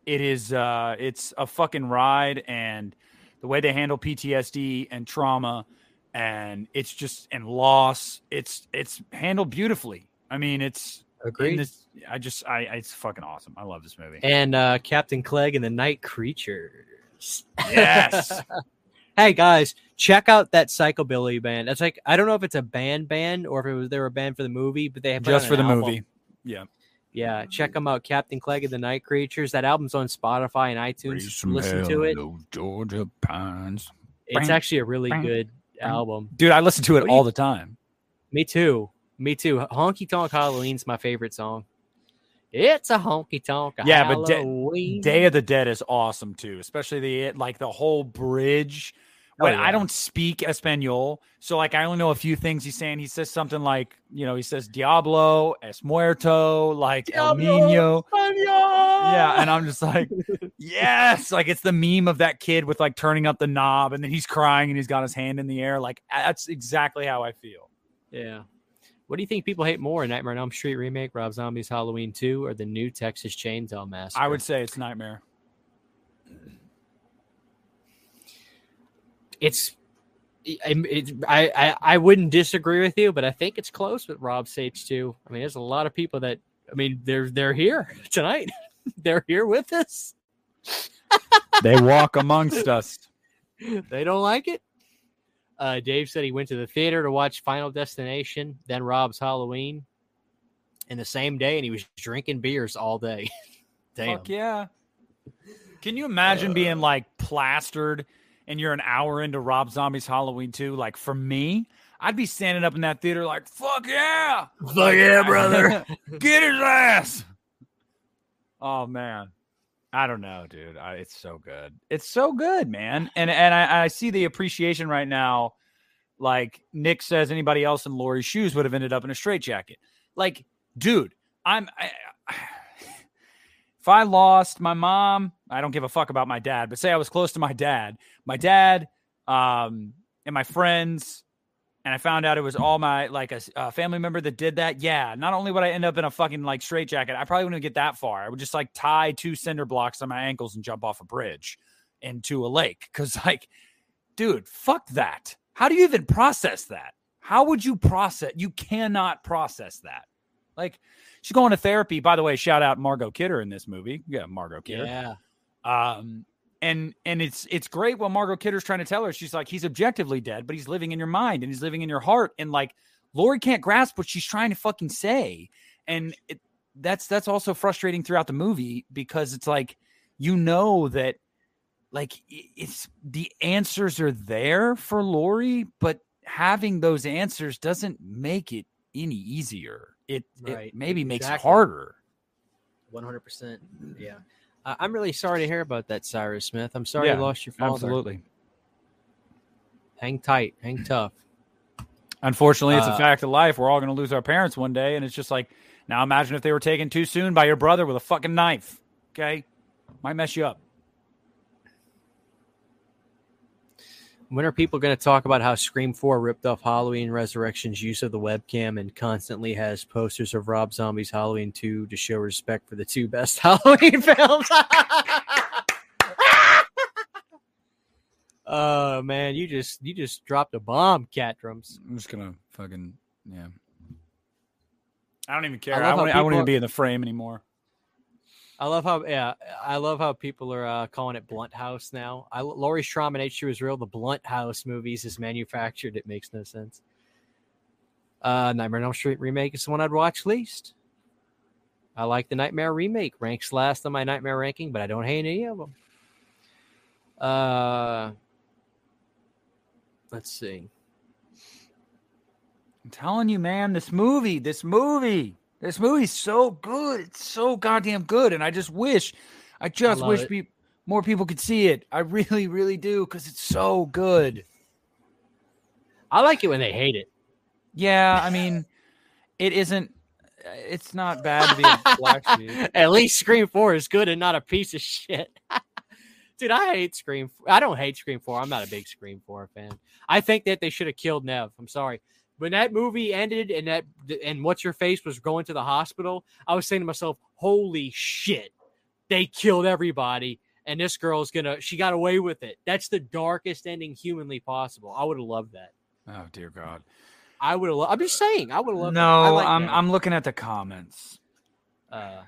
B: it is uh it's a fucking ride and the way they handle PTSD and trauma and it's just and loss, it's it's handled beautifully. I mean, it's
A: Agreed.
B: this I just I it's fucking awesome. I love this movie.
A: and uh, Captain Clegg and the Night Creatures.
B: Yes.
A: hey guys, check out that Psychobilly band. It's like I don't know if it's a band band or if it was they were a band for the movie, but they have
B: just for the movie. Yeah.
A: Yeah, check them out. Captain Clegg and the Night Creatures. That album's on Spotify and iTunes. Listen to it.
B: Georgia pines.
A: It's
B: Bang,
A: actually a really
B: bang,
A: good
B: bang.
A: album.
B: Dude, I listen to it
A: What
B: all
A: you-
B: the time.
A: Me too. Me too. Honky Tonk Halloween's my favorite song. It's a honky tonk
B: Yeah, but da-
A: Halloween.
B: Day of the Dead is awesome too, especially the like the whole bridge but
A: Oh,
B: I
A: yeah.
B: don't speak Espanol, so like I only know a few things he's saying. He says something like, you know, he says Diablo, Es Muerto, like El Nino. Yeah, and I'm just like, yes, like it's the meme of that kid with like turning up the knob, and then he's crying and he's got his hand in the air. Like that's exactly how I feel.
A: yeah. What do you think people hate more, Nightmare on Elm Street remake, Rob Zombie's Halloween 2, or the new Texas Chainsaw Massacre?
B: I would say it's Nightmare.
A: it's it, it, I, I I wouldn't disagree with you, but I think it's close with Rob Sage too. I mean, there's a lot of people that I mean they're they're here tonight. they're here with us.
B: They walk amongst us.
A: They don't like it. Uh, Dave said he went to the theater to watch Final Destination, then Rob's Halloween, in the same day, and he was drinking beers all day. Damn.
B: Fuck yeah. Can you imagine being like plastered and you're an hour into Rob Zombie's Halloween 2? Like for me, I'd be standing up in that theater like, fuck yeah.
A: Fuck yeah, brother.
B: Get his ass. Oh man. I don't know, dude. I, it's so good. It's so good, man. And and I, I see the appreciation right now. Like Nick says, anybody else in Laurie's shoes would have ended up in a straitjacket. Like, dude, I'm. I, if I lost my mom, I don't give a fuck about my dad. But say I was close to my dad, my dad, um, and my friends, and I found out it was all my like a, a family member that did that. Yeah, not only would I end up in a fucking like straitjacket, I probably wouldn't get that far. I would just like tie two cinder blocks on my ankles and jump off a bridge into a lake. Cause like, dude, fuck that. How do you even process that? How would you process? You cannot process that. Like, she's going to therapy. By the way, shout out Margot Kidder in this movie. Yeah, Margot Kidder.
A: Yeah.
B: Um, and and it's it's great what Margot Kidder's trying to tell her. She's like, he's objectively dead, but he's living in your mind and he's living in your heart. And like, Laurie can't grasp what she's trying to fucking say. And it, that's that's also frustrating throughout the movie because it's like you know that like it's the answers are there for Laurie, but having those answers doesn't make it any easier. It,
A: Right,
B: it maybe makes it harder.
A: One hundred percent. Yeah. Uh, I'm really sorry to hear about that, Cyrus Smith. I'm sorry
B: Yeah,
A: you lost your father.
B: Absolutely.
A: Hang tight. Hang tough.
B: Unfortunately, it's a
A: Uh,
B: fact of life. We're all going to lose our parents one day, and it's just like now. Imagine if they were taken too soon by your brother with a fucking knife. Okay, might mess you up.
A: When are people going to talk about how Scream 4 ripped off Halloween Resurrection's use of the webcam and constantly has posters of Rob Zombie's Halloween 2 to show respect for the two best Halloween films? oh man, you just you just dropped a bomb, cat drums.
B: I'm just gonna fucking yeah. I don't even care.
A: I
B: I, won't, I won't even be in the frame anymore.
A: I love how yeah, I love how people are uh, calling it Blumhouse now. I Laurie Strode and H two is real. The Blumhouse movies is manufactured. It makes no sense. Uh, Nightmare on Elm Street remake is the one I'd watch least. I like the Nightmare remake. Ranks last on my Nightmare ranking, but I don't hate any of them. Uh, let's see.
B: I'm telling you, man, this movie, this movie, this movie's so good. It's so goddamn good, and I just wish, I just
A: love
B: wish peop more people could see it. I really, really do, because it's so good.
A: I like it when they hate it.
B: Yeah, I mean, it isn't. It's not bad to be a black sheep.
A: At least Scream 4 is good and not a piece of shit. Dude, I hate Scream. I don't hate Scream 4. I'm not a big Scream 4 fan. I think that they should have killed Neve. I'm sorry. When that movie ended and that and what's your face was going to the hospital, I was saying to myself, "Holy shit. They killed everybody and this girl's to she got away with it." That's the darkest ending humanly possible. I would have loved that.
B: Oh dear God.
A: I would have lo- I'm just saying, I would have loved
B: No,
A: like
B: I'm
A: that.
B: I'm looking at the comments.
A: Uh,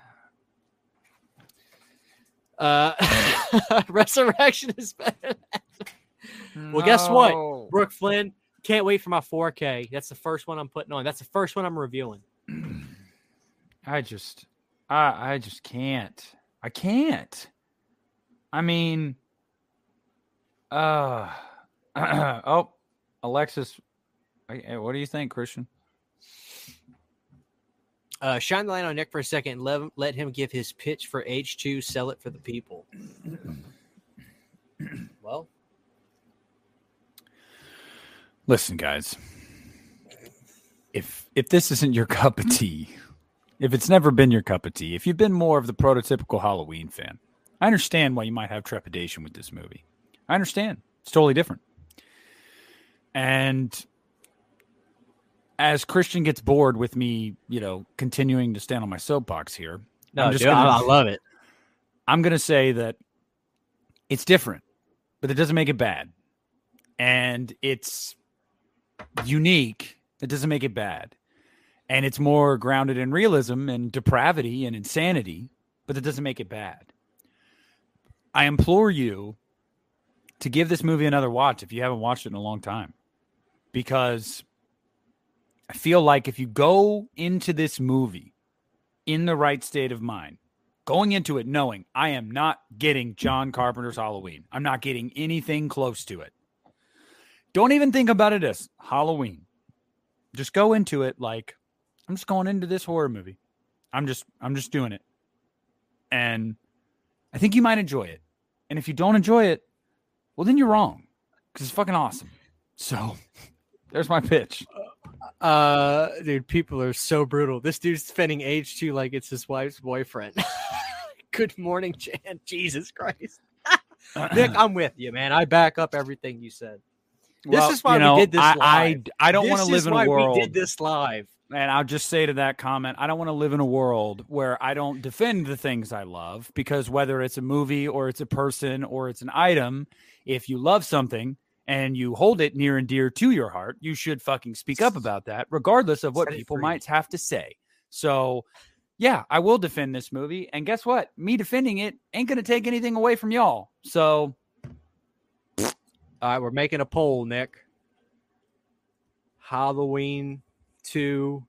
A: uh, Resurrection is better. Well, guess what?
B: No.
A: Brooke Flynn, can't wait for my 4K. That's the first one I'm putting on. That's the first one I'm reviewing.
B: I just I I just can't. I can't. I mean uh oh Alexis eh, what do you think, Christian?
A: Uh, shine the light on Nick for a second. Let, let him give his pitch for H2. Sell it for the people. well,
B: Listen, guys. If if this isn't your cup of tea, if it's never been your cup of tea, if you've been more of the prototypical Halloween fan, I understand why you might have trepidation with this movie. I understand. It's totally different. And as Christian gets bored with me, you know, continuing to stand on my soapbox here,
A: No,
B: I'm just
A: dude,
B: gonna,
A: I, I love it.
B: I'm going to say that it's different, but it doesn't make it bad. And it's unique. It doesn't make it bad. And it's more grounded in realism and depravity and insanity, but that doesn't make it bad. I implore you to give this movie another watch if you haven't watched it in a long time. Because I feel like if you go into this movie in the right state of mind, going into it knowing I am not getting John Carpenter's Halloween, I'm not getting anything close to it. Don't even think about it as Halloween. Just go into it like I'm just going into this horror movie. I'm just I'm just doing it. And I think you might enjoy it. And if you don't enjoy it, well then you're wrong cuz it's fucking awesome. So, there's my pitch.
A: Uh, dude, people are so brutal. This dude's spending age two like it's his wife's boyfriend. Good morning, Jan. Jesus Christ. Nick, I'm with you, man. I back up everything you said. This is why we did this
B: I,
A: live.
B: I, I don't
A: This
B: want to live in a world
A: We did this live.
B: And I'll just say to that comment, I don't want to live in a world where I don't defend the things I love because whether it's a movie or it's a person or it's an item, if you love something and you hold it near and dear to your heart, you should fucking speak up about that, regardless of what people might have to say. So, yeah, I will defend this movie. And guess what? Me defending it ain't going to take anything away from y'all. So,
A: right, we're making a poll, Nick. Halloween 2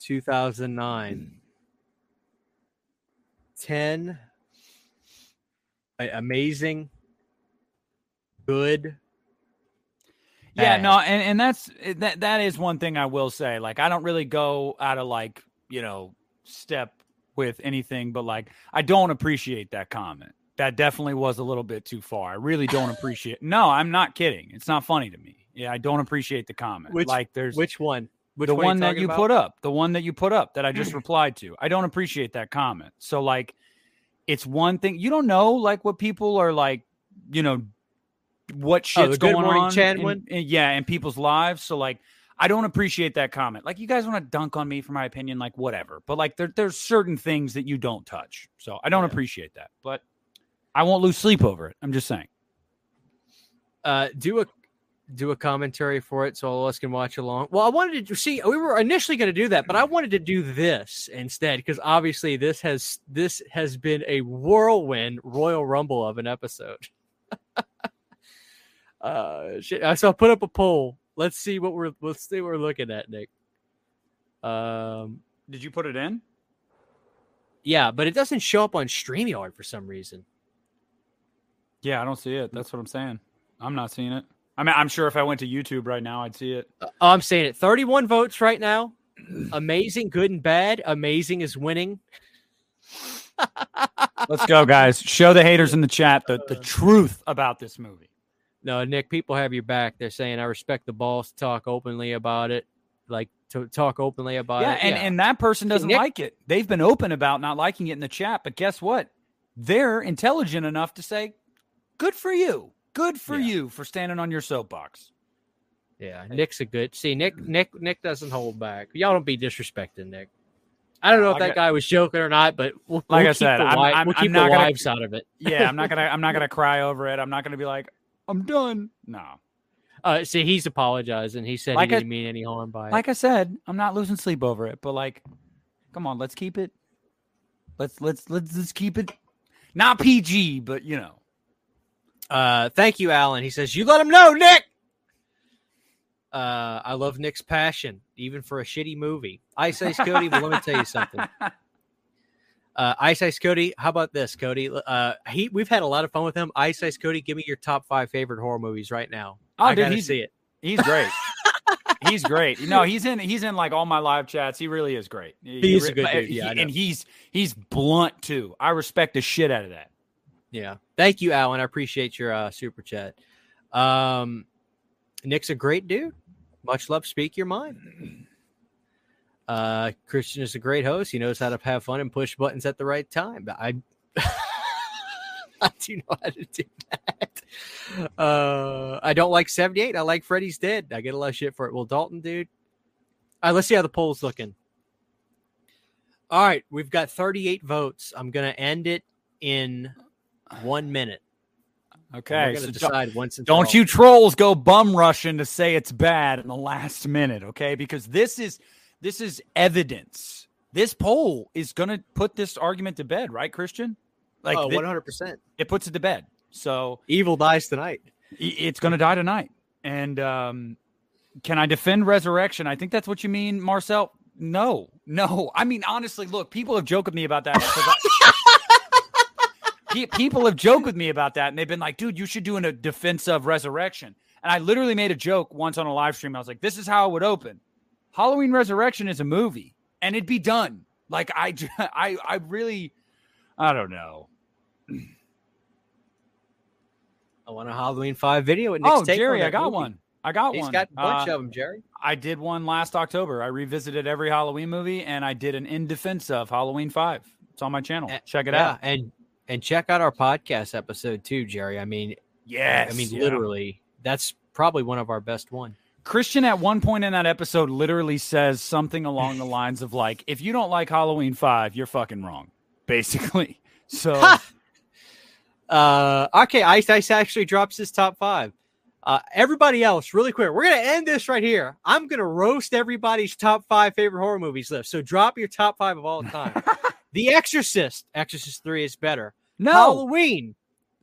A: 2009. 10 amazing good
B: Yeah,
A: bad.
B: no, and, and that's that that is one thing I will say. Like I don't really go out of like, you know, step with anything, but like I don't appreciate that comment. That definitely was a little bit too far. I really don't appreciate No, I'm not kidding. It's not funny to me. Yeah, I don't appreciate the comment.
A: Which-
B: like there's
A: which one which
B: the
A: one,
B: one that you put up, the one that you put up that I just replied to. I don't appreciate that comment. So like it's one thing you don't know like what people are like, you know, what
A: Oh,
B: shit's
A: Good
B: going
A: Morning
B: on.
A: Chan
B: in-
A: one?
B: in- yeah, in people's lives. So like I don't appreciate that comment. Like you guys want to dunk on me for my opinion, like whatever. But like there, there's certain things that you don't touch. So I don't
A: Yeah.
B: appreciate that. But I won't lose sleep over it. I'm just saying.
A: uh do a do a commentary for it so all of us can watch along. Well, I wanted to see we were initially going to do that, but I wanted to do this instead because obviously this has this has been a whirlwind Royal Rumble of an episode. uh shit. So I'll put up a poll. Let's see what we're let's see what we're looking at, Nick. Um
B: Did you put it in?
A: yeah, but it doesn't show up on StreamYard for some reason.
B: Yeah, I don't see it. That's what I'm saying. I'm not seeing it. I mean, I'm sure if I went to YouTube right now, I'd see it.
A: Uh, I'm saying it. 31 votes right now. Amazing, good and bad. Amazing is winning.
B: Let's go, guys. Show the haters in the chat the, the truth about this movie.
A: No, Nick, people have your back. They're saying I respect the balls to talk openly about it. Like to talk openly about
B: yeah,
A: it.
B: and, and that person doesn't
A: Nick-
B: like it. They've been open about not liking it in the chat, but guess what? They're intelligent enough to say, "Good for you. Good for
A: Yeah.
B: you for standing on your soapbox."
A: yeah, Nick's a good. See, Nick, Nick, Nick doesn't hold back. Y'all don't be disrespecting Nick. I don't know if
B: Like
A: that
B: I-
A: guy was joking or not, but we'll,
B: Like
A: we'll
B: I said,
A: the,
B: I'm- I'm-
A: we'll
B: I'm
A: keep
B: not
A: the
B: gonna-
A: wives out of it.
B: Yeah, I'm not gonna I'm not gonna cry over it. I'm not gonna be like, "I'm done." No.
A: Uh, see, he's apologizing. He said
B: Like
A: he
B: I-
A: didn't mean any harm by it.
B: Like I said, I'm not losing sleep over it, but like, come on, let's keep it. Let's let's let's let's keep it not PG, but you know.
A: Uh, thank you, Alan. He says, You let him know, Nick. Uh, I love Nick's passion, even for a shitty movie. Ice Ice Cody, but let me tell you something. Uh, Ice Ice Cody, how about this, Cody? Uh, he we've had a lot of fun with him. Ice Ice Cody, give me your top five favorite horror movies right now.
B: Oh,
A: I
B: dude,
A: gotta
B: he's-
A: see it.
B: He's great. he's great. No, he's in he's in like all my live chats. He really is great.
A: He is a good dude, yeah, know.
B: and he's he's blunt too. I respect the shit out of that.
A: Yeah. Thank you, Alan. I appreciate your uh, super chat. Um, Nick's a great dude. Much love. Speak your mind. Uh, Christian is a great host. He knows how to have fun and push buttons at the right time. I, I do know how to do that. Uh, I don't like 78. I like Freddy's Dead. I get a lot of shit for it. Well, Dalton, dude. All right, let's see how the poll's looking. All right, we've got 38 votes. I'm going to end it in one minute.
B: Okay, so
A: decide once and
B: Don't
A: all.
B: you trolls go bum rushing to say it's bad in the last minute, okay? Because this is this is evidence. This poll is going to put this argument to bed, right, Christian? Like
A: oh, 100%.
B: it puts it to bed. So
A: Evil dies tonight.
B: it's going to die tonight. And um, can I defend resurrection? I think that's what you mean, Marcel. No, no. I mean, honestly, look, people have joked with me about that. I- people have joked with me about that, and they've been like, "Dude, you should do an, a defense of resurrection." And I literally made a joke once on a live stream. I was like, "This is how it would open." Halloween Resurrection is a movie, and it'd be done. Like I, I, I really, I don't know.
A: I want a Halloween 5 video.
B: Oh,
A: take
B: Jerry, I got
A: movie.
B: one. I got
A: He's
B: one.
A: He's got a bunch
B: Uh,
A: of them, Jerry.
B: I did one last October. I revisited every Halloween movie, and I did an in defense of Halloween Five. It's on my channel.
A: Eh,
B: Check it
A: yeah,
B: out.
A: and and check out our podcast episode too, Jerry. I mean,
B: Yes,
A: I mean,
B: yeah.
A: literally, that's probably one of our best one.
B: Christian at one point in that episode literally says something along the lines of like, "If you don't like Halloween Five, you're fucking wrong." Basically, so
A: Uh, okay, Ice Ice actually drops his top five. Uh, everybody else, really quick, we're gonna end this right here. I'm gonna roast everybody's top five favorite horror movies list. So drop your top five of all time. the Exorcist, Exorcist Three is better.
B: No,
A: Halloween.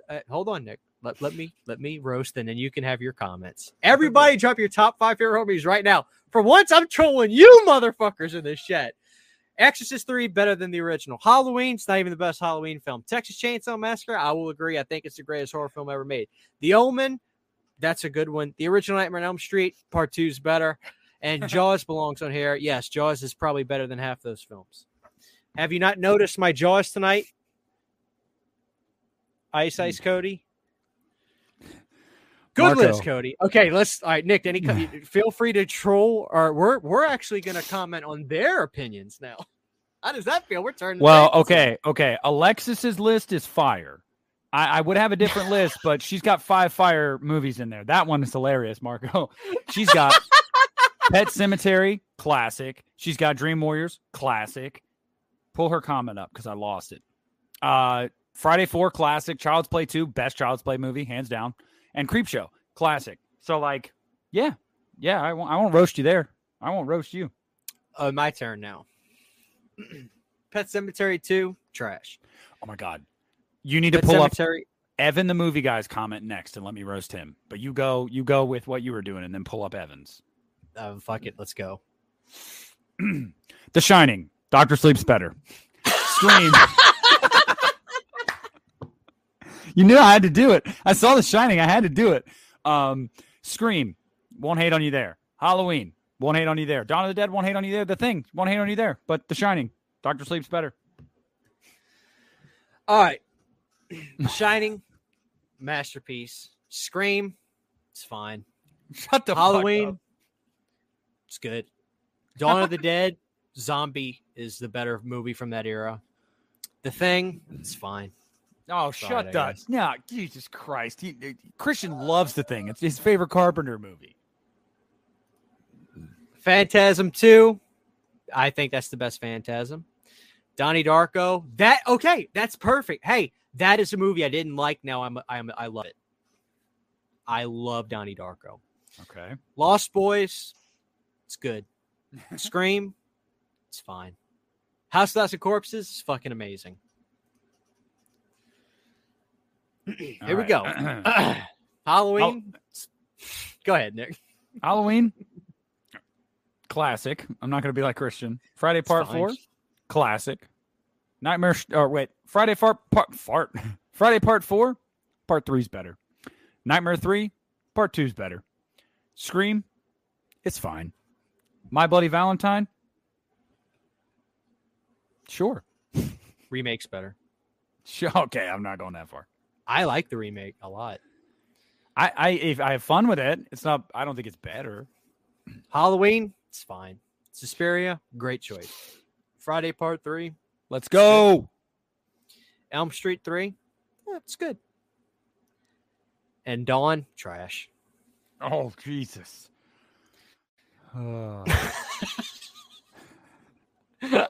A: Uh, hold on, Nick. Let, let me let me roast, and then you can have your comments. Everybody, drop your top five favorite horror movies right now. For once, I'm trolling you, motherfuckers, in this chat. Exorcist 3 better than the original. Halloween's not even the best Halloween film. Texas Chainsaw Massacre, I will agree. I think it's the greatest horror film ever made. The Omen, that's a good one. The original Nightmare on Elm Street, part two is better. And Jaws belongs on here. Yes, Jaws is probably better than half those films. Have you not noticed my Jaws tonight? Ice Ice Cody. Good
B: Marco.
A: list, Cody. Okay, let's. All right, Nick. Any feel free to troll, or we're we're actually going to comment on their opinions now. How does that feel? We're turning.
B: Well, okay, okay. Alexis's list is fire. I, I would have a different list, but she's got five fire movies in there. That one is hilarious, Marco. She's got Pet Sematary, classic. She's got Dream Warriors, classic. Pull her comment up because I lost it. Uh, Friday Four, classic. Child's Play Two, best Child's Play movie, hands down. And Creepshow, classic. So, like, yeah, yeah. I won't. I won't roast you there. I won't roast you.
A: Uh, my turn now. Pet Sematary two, trash.
B: Oh my god. You need to
A: Pet
B: pull up
A: Cemetery.
B: Evan the movie guy's comment next and let me roast him. But you go you go with what you were doing and then pull up Evan's.
A: Uh, fuck it, let's go.
B: The Shining. Doctor Sleeps Better. Scream. You knew I had to do it. I saw The Shining. I had to do it. Um, Scream. Won't hate on you there. Halloween. Won't hate on you there. Dawn of the Dead. Won't hate on you there. The Thing. Won't hate on you there. But The Shining. Doctor Sleeps Better.
A: All right, Shining, masterpiece. Scream, it's fine.
B: Shut the
A: Halloween,
B: Fuck up.
A: it's good. Dawn of the Dead, Zombie is the better movie from that era. The Thing, it's fine.
B: Oh,
A: Sorry,
B: shut
A: I
B: up. No, Jesus Christ. He, he- Christian loves the thing. It's his favorite Carpenter movie.
A: Phantasm 2, I think that's the best Phantasm. Donnie Darko, that okay, that's perfect. Hey, that is a movie I didn't like. Now I'm I'm I love it. I love Donnie Darko.
B: Okay.
A: Lost Boys, it's good. Scream, it's fine. House of Thousand Corpses is fucking amazing. Here we go. Halloween. Go ahead, Nick.
B: Halloween. Classic. I'm not going to be like Christian. Friday Part
A: fine.
B: 4. Classic. Nightmare. Or wait. Friday Part. Part. Fart. Friday Part 4. Part 3 is better. Nightmare 3. Part 2 is better. Scream. It's fine. My Bloody Valentine. Sure.
A: Remake's better.
B: Sure. Okay. I'm not going that far.
A: I like the remake a lot.
B: I, I if I have fun with it, it's not. I don't think it's better.
A: Halloween, it's fine. Suspiria, great choice. Friday Part Three,
B: Let's go.
A: Elm Street Three, yeah, it's good. And Dawn, trash.
B: Oh Jesus. Uh,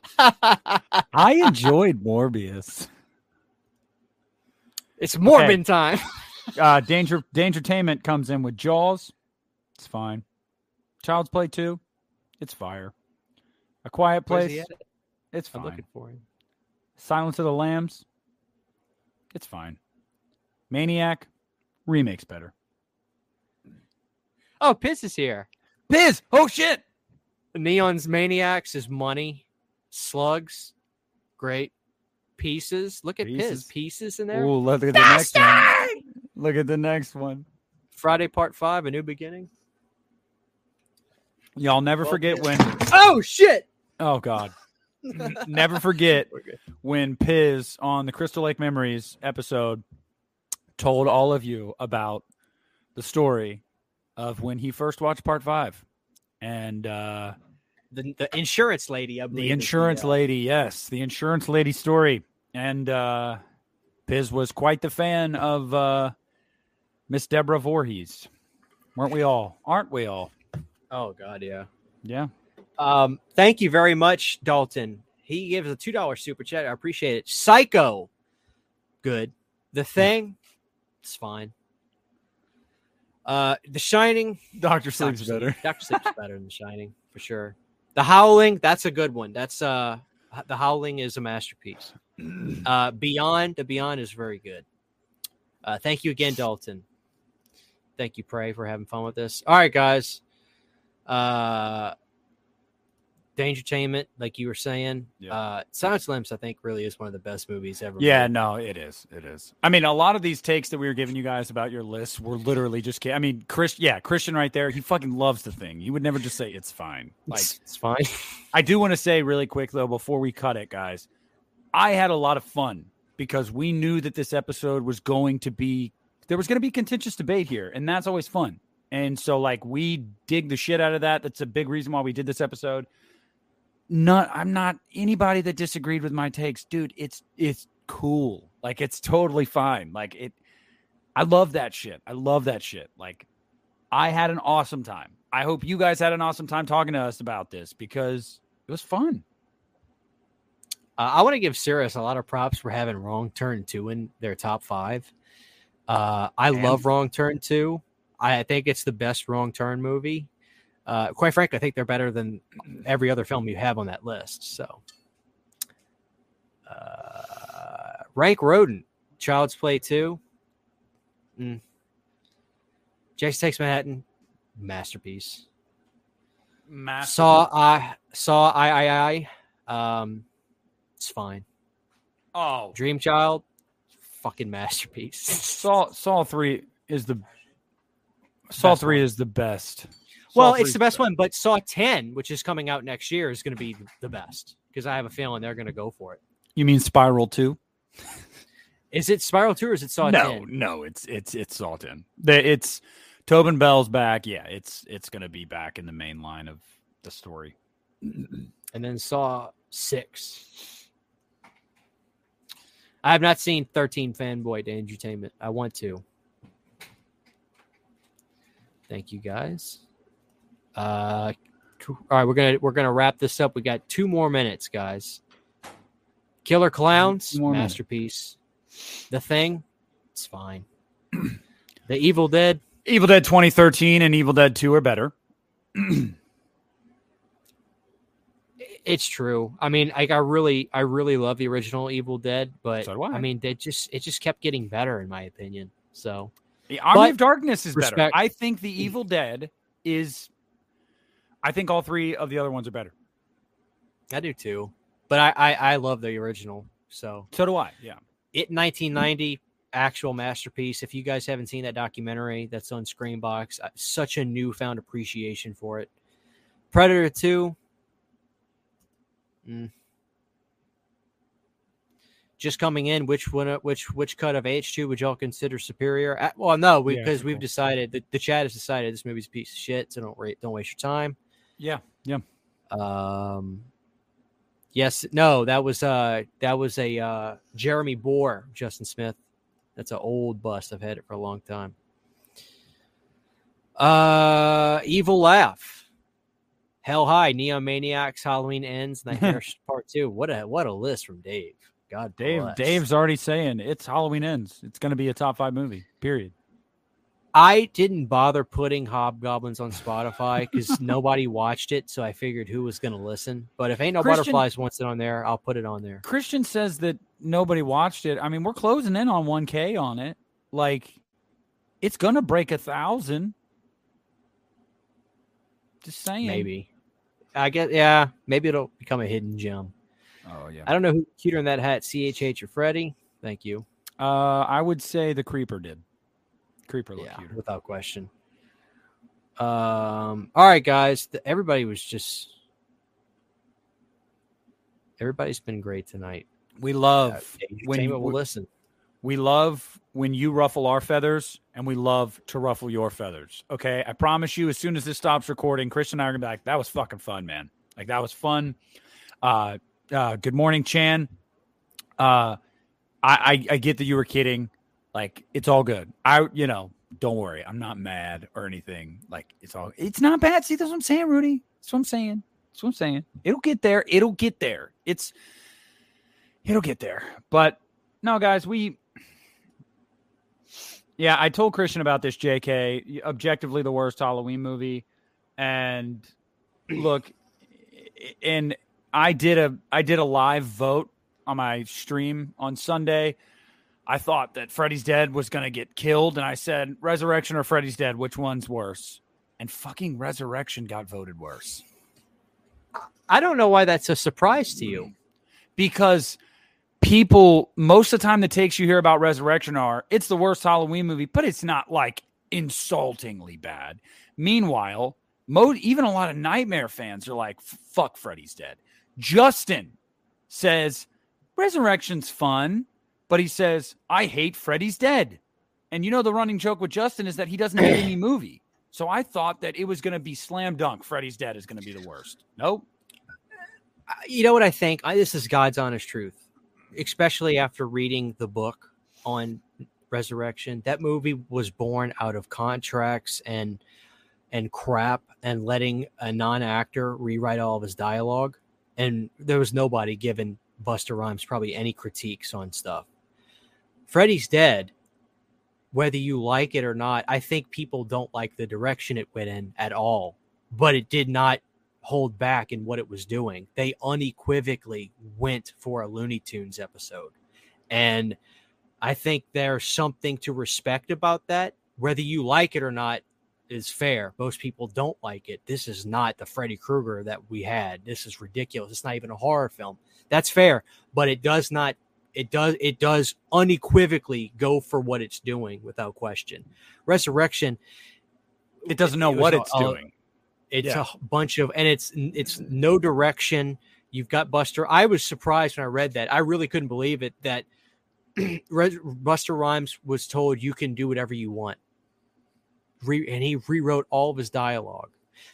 B: I enjoyed Morbius.
A: It's Mormon time.
B: Uh, Danger Dangertainment comes in with Jaws. It's fine. Child's Play 2. It's fire. A Quiet Place.
A: he at?
B: It's
A: I'm
B: fine.
A: looking for him.
B: Silence of the Lambs. It's fine. Maniac. Remakes better.
A: Oh, Piss is here.
B: Biz. Oh shit.
A: Neon's Maniacs is money. Slugs, great. Pieces. Look at
B: Pieces.
A: Piz. Pieces in there.
B: Ooh, look at the next one. Look at the next one.
A: Friday Part Five, A New Beginning.
B: Y'all never
A: Well,
B: forget
A: yeah.
B: when.
A: Oh shit!
B: Oh God. never forget when Piz on the Crystal Lake Memories episode told all of you about the story of when he first watched part five. And uh,
A: The, the insurance lady, I believe.
B: the
A: is
B: insurance
A: uh,
B: lady, yes, the insurance lady story. And uh, Piz was quite the fan of uh, Miss Deborah Voorhees. Weren't we all? Aren't we all?
A: Oh god, yeah.
B: Yeah.
A: Um, thank you very much, Dalton. He gives a two dollar super chat. I appreciate it. Psycho, good. The Thing, it's fine. Uh, The Shining,
B: Doctor
A: Dr.
B: Sleep's
A: Sleep-
B: better.
A: Dr. Sleep's better than The Shining for sure. The Howling, that's a good one. That's uh, The Howling is a masterpiece. Uh, Beyond, The Beyond is very good. Uh, thank you again, Dalton. Thank you, Pray, for having fun with this. All right, guys. Uh, Danger Dangertainment, like you were saying.
B: Yeah.
A: Uh, Silence Limbs, I think, really is one of the best movies ever.
B: Yeah,
A: made.
B: no, it is. It is. I mean, a lot of these takes that we were giving you guys about your list were literally just. I mean, Chris, yeah, Christian right there. He fucking loves the thing. He would never just say it's fine. Like,
A: it's fine.
B: I do want to say really quick though, before we cut it, guys, I had a lot of fun because we knew that this episode was going to be there was going to be contentious debate here, and that's always fun. And so, like, we dig the shit out of that. That's a big reason why we did this episode. Not, I'm not anybody that disagreed with my takes, dude. It's it's cool. Like, it's totally fine. Like it. I love that shit. I love that shit. Like, I had an awesome time. I hope you guys had an awesome time talking to us about this because it was fun.
A: Uh, I want to give Cirrus a lot of props for having Wrong Turn 2 in their top five. Uh, I love Wrong Turn 2. I think it's the best Wrong Turn movie. Uh, quite frankly, I think they're better than every other film you have on that list. So, uh, Rank Rodent, Child's Play 2. Mm. Jason Takes Manhattan, masterpiece. Saw I saw I I I. Um, it's fine.
B: Oh,
A: Dream Child, fucking masterpiece.
B: Saw Saw three is the Saw
A: Best
B: three
A: one.
B: is the best.
A: well,
B: Saw
A: it's the best one, but Saw 10, which is coming out next year, is going to be the best because I have a feeling they're going to go for it.
B: You mean Spiral two?
A: Is it Spiral 2 or is it Saw
B: no,
A: 10?
B: no, it's it's it's Saw ten. It's Tobin Bell's back. Yeah, it's it's gonna be back in the main line of the story.
A: And then Saw 6. I have not seen 13 Fanboy to Entertainment. I want to. Thank you guys. Uh all right, we're gonna we're gonna wrap this up. We got two more minutes, guys. Killer Clowns,
B: Two more minutes.
A: masterpiece. The Thing, it's fine. the Evil Dead,
B: Evil Dead 2013 and Evil Dead 2 are better.
A: it's true. I mean, like I really, I really love the original Evil Dead, but
B: So I.
A: I mean, they just it just kept getting better in my opinion. So
B: The Army
A: But-
B: of Darkness is better. I think the Evil Dead is. I think all three of the other ones are better.
A: I do too. But I, I, I love the original. So
B: So do I. Yeah.
A: it 1990 actual masterpiece. If you guys haven't seen that documentary that's on Screambox, such a newfound appreciation for it. Predator 2. Mm. just coming in, which one, which which cut of H two would y'all consider superior? Uh, well, no, because we've
B: cool.
A: decided that the chat has decided this movie's a piece of shit. So don't rate, don't waste your time.
B: Yeah, yeah.
A: Um, yes, no, that was uh that was a uh Jeremy Bohr, Justin Smith. That's an old bust. I've had it for a long time. Uh, Evil Laugh, Hell High, Neon Maniacs, Halloween Ends, Nightmare Part Two. What a what a list from Dave. God,
B: Dave
A: bless.
B: Dave's already saying it's Halloween ends. It's going to be a top five movie. Period.
A: I didn't bother putting Hobgoblins on Spotify because nobody watched it, so I figured who was going to listen. But if ain't no
B: Christian-
A: butterflies wants it on there, I'll put it on there.
B: Christian says that nobody watched it. I mean, we're closing in on 1K on it. Like, it's going to break a thousand. Just saying.
A: Maybe. I guess yeah, maybe it'll become a hidden gem.
B: Oh yeah.
A: I don't know who cuter in that hat, CHH or Freddie. Thank you.
B: Uh, I would say the creeper did. Creeper looked
A: Yeah,
B: cuter.
A: without question. Um, all right, guys. th- Everybody was just everybody's been great tonight.
B: We
A: Uh,
B: love when
A: entertainment will
B: we-
A: listen.
B: We love when you ruffle our feathers, and we love to ruffle your feathers. Okay, I promise you. As soon as this stops recording, Christian and I are gonna be like, "That was fucking fun, man. Like that was fun." Uh, uh, good morning, Chan. Uh, I, I I get that you were kidding. Like it's all good. I you know don't worry. I'm not mad or anything. Like it's all it's not bad. See, that's what I'm saying, Rudy. That's what I'm saying. That's what I'm saying. It'll get there. It'll get there. It's it'll get there. But no, guys, we yeah, I told Christian about this. Jk, objectively the worst Halloween movie, and look, and I did a I did a live vote on my stream on Sunday. I thought that Freddy's Dead was going to get killed, and I said Resurrection or Freddy's Dead, which one's worse? And fucking Resurrection got voted worse
A: I don't know why that's a surprise to you.
B: because people most of the time the takes you hear about Resurrection are it's the worst Halloween movie, but it's not like insultingly bad. Meanwhile, mo- even a lot of Nightmare fans are like, "Fuck, Freddy's dead." Justin says Resurrection's fun, but he says I hate Freddy's dead. And you know the running joke with Justin is that he doesn't hate any movie. So I thought that it was going to be slam dunk. Freddy's dead is going to be the worst. Nope.
A: Uh, You know what I think? I, this is God's honest truth, especially after reading the book on Resurrection. That movie was born out of contracts and and crap and letting a non-actor rewrite all of his dialogue. And there was nobody giving Busta Rhymes probably any critiques on stuff. Freddy's dead. Whether you like it or not, I think people don't like the direction it went in at all. But it did not hold back in what it was doing. They unequivocally went for a Looney Tunes episode. And I think there's something to respect about that. Whether you like it or not is fair. Most people don't like it. This is not the Freddy Krueger that we had. This is ridiculous. It's not even a horror film. That's fair, but it does not it does it does unequivocally go for what it's doing without question. Resurrection
B: It doesn't know
A: it
B: what it's doing.
A: It's
B: Yeah.
A: a bunch of, and it's it's no direction. You've got Busta. I was surprised when I read that. I really couldn't believe it that Busta Rhymes was told you can do whatever you want, Re- and he rewrote all of his dialogue.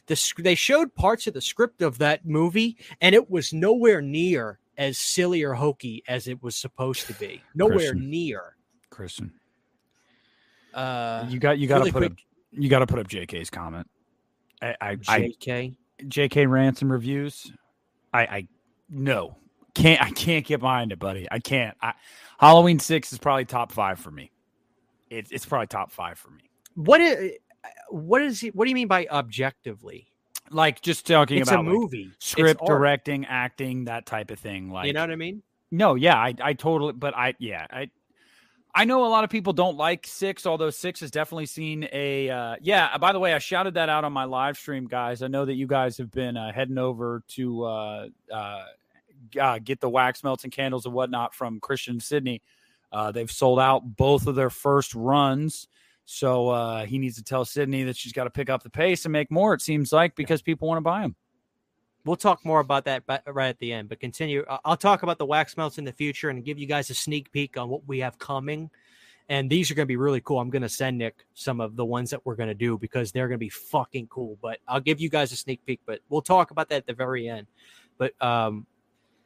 A: The they showed parts of the script of that movie, and it was nowhere near as silly or hokey as it was supposed to be. Nowhere
B: Christian.
A: near.
B: Christian.
A: Uh,
B: You got you got to
A: really
B: put
A: quick-
B: up you got to put up JK's comment. I I, I
A: J.K.
B: JK ransom reviews. I I no can't I can't get behind it, buddy. I can't. I, Halloween six is probably top five for me. It's it's probably top five for me.
A: What is what is he, what do you mean by objectively?
B: Like just talking
A: It's
B: about
A: a
B: like,
A: movie. It's
B: script,
A: art.
B: directing, acting, that type of thing. Like
A: you know what I mean?
B: No, yeah, I, I totally, but I, yeah, I, I know a lot of people don't like six, although six has definitely seen a, uh, yeah. By the way, I shouted that out on my live stream, guys. I know that you guys have been uh, heading over to uh, uh, uh, get the wax melts and candles and whatnot from Christian Sydney. Uh, they've sold out both of their first runs. So uh, he needs to tell Sydney that she's got to pick up the pace and make more. It seems like because people want to buy them.
A: We'll talk more about that right at the end. But continue. I'll talk about the wax melts in the future and give you guys a sneak peek on what we have coming. And these are going to be really cool. I'm going to send Nick some of the ones that we're going to do because they're going to be fucking cool. But I'll give you guys a sneak peek. But we'll talk about that at the very end. But um,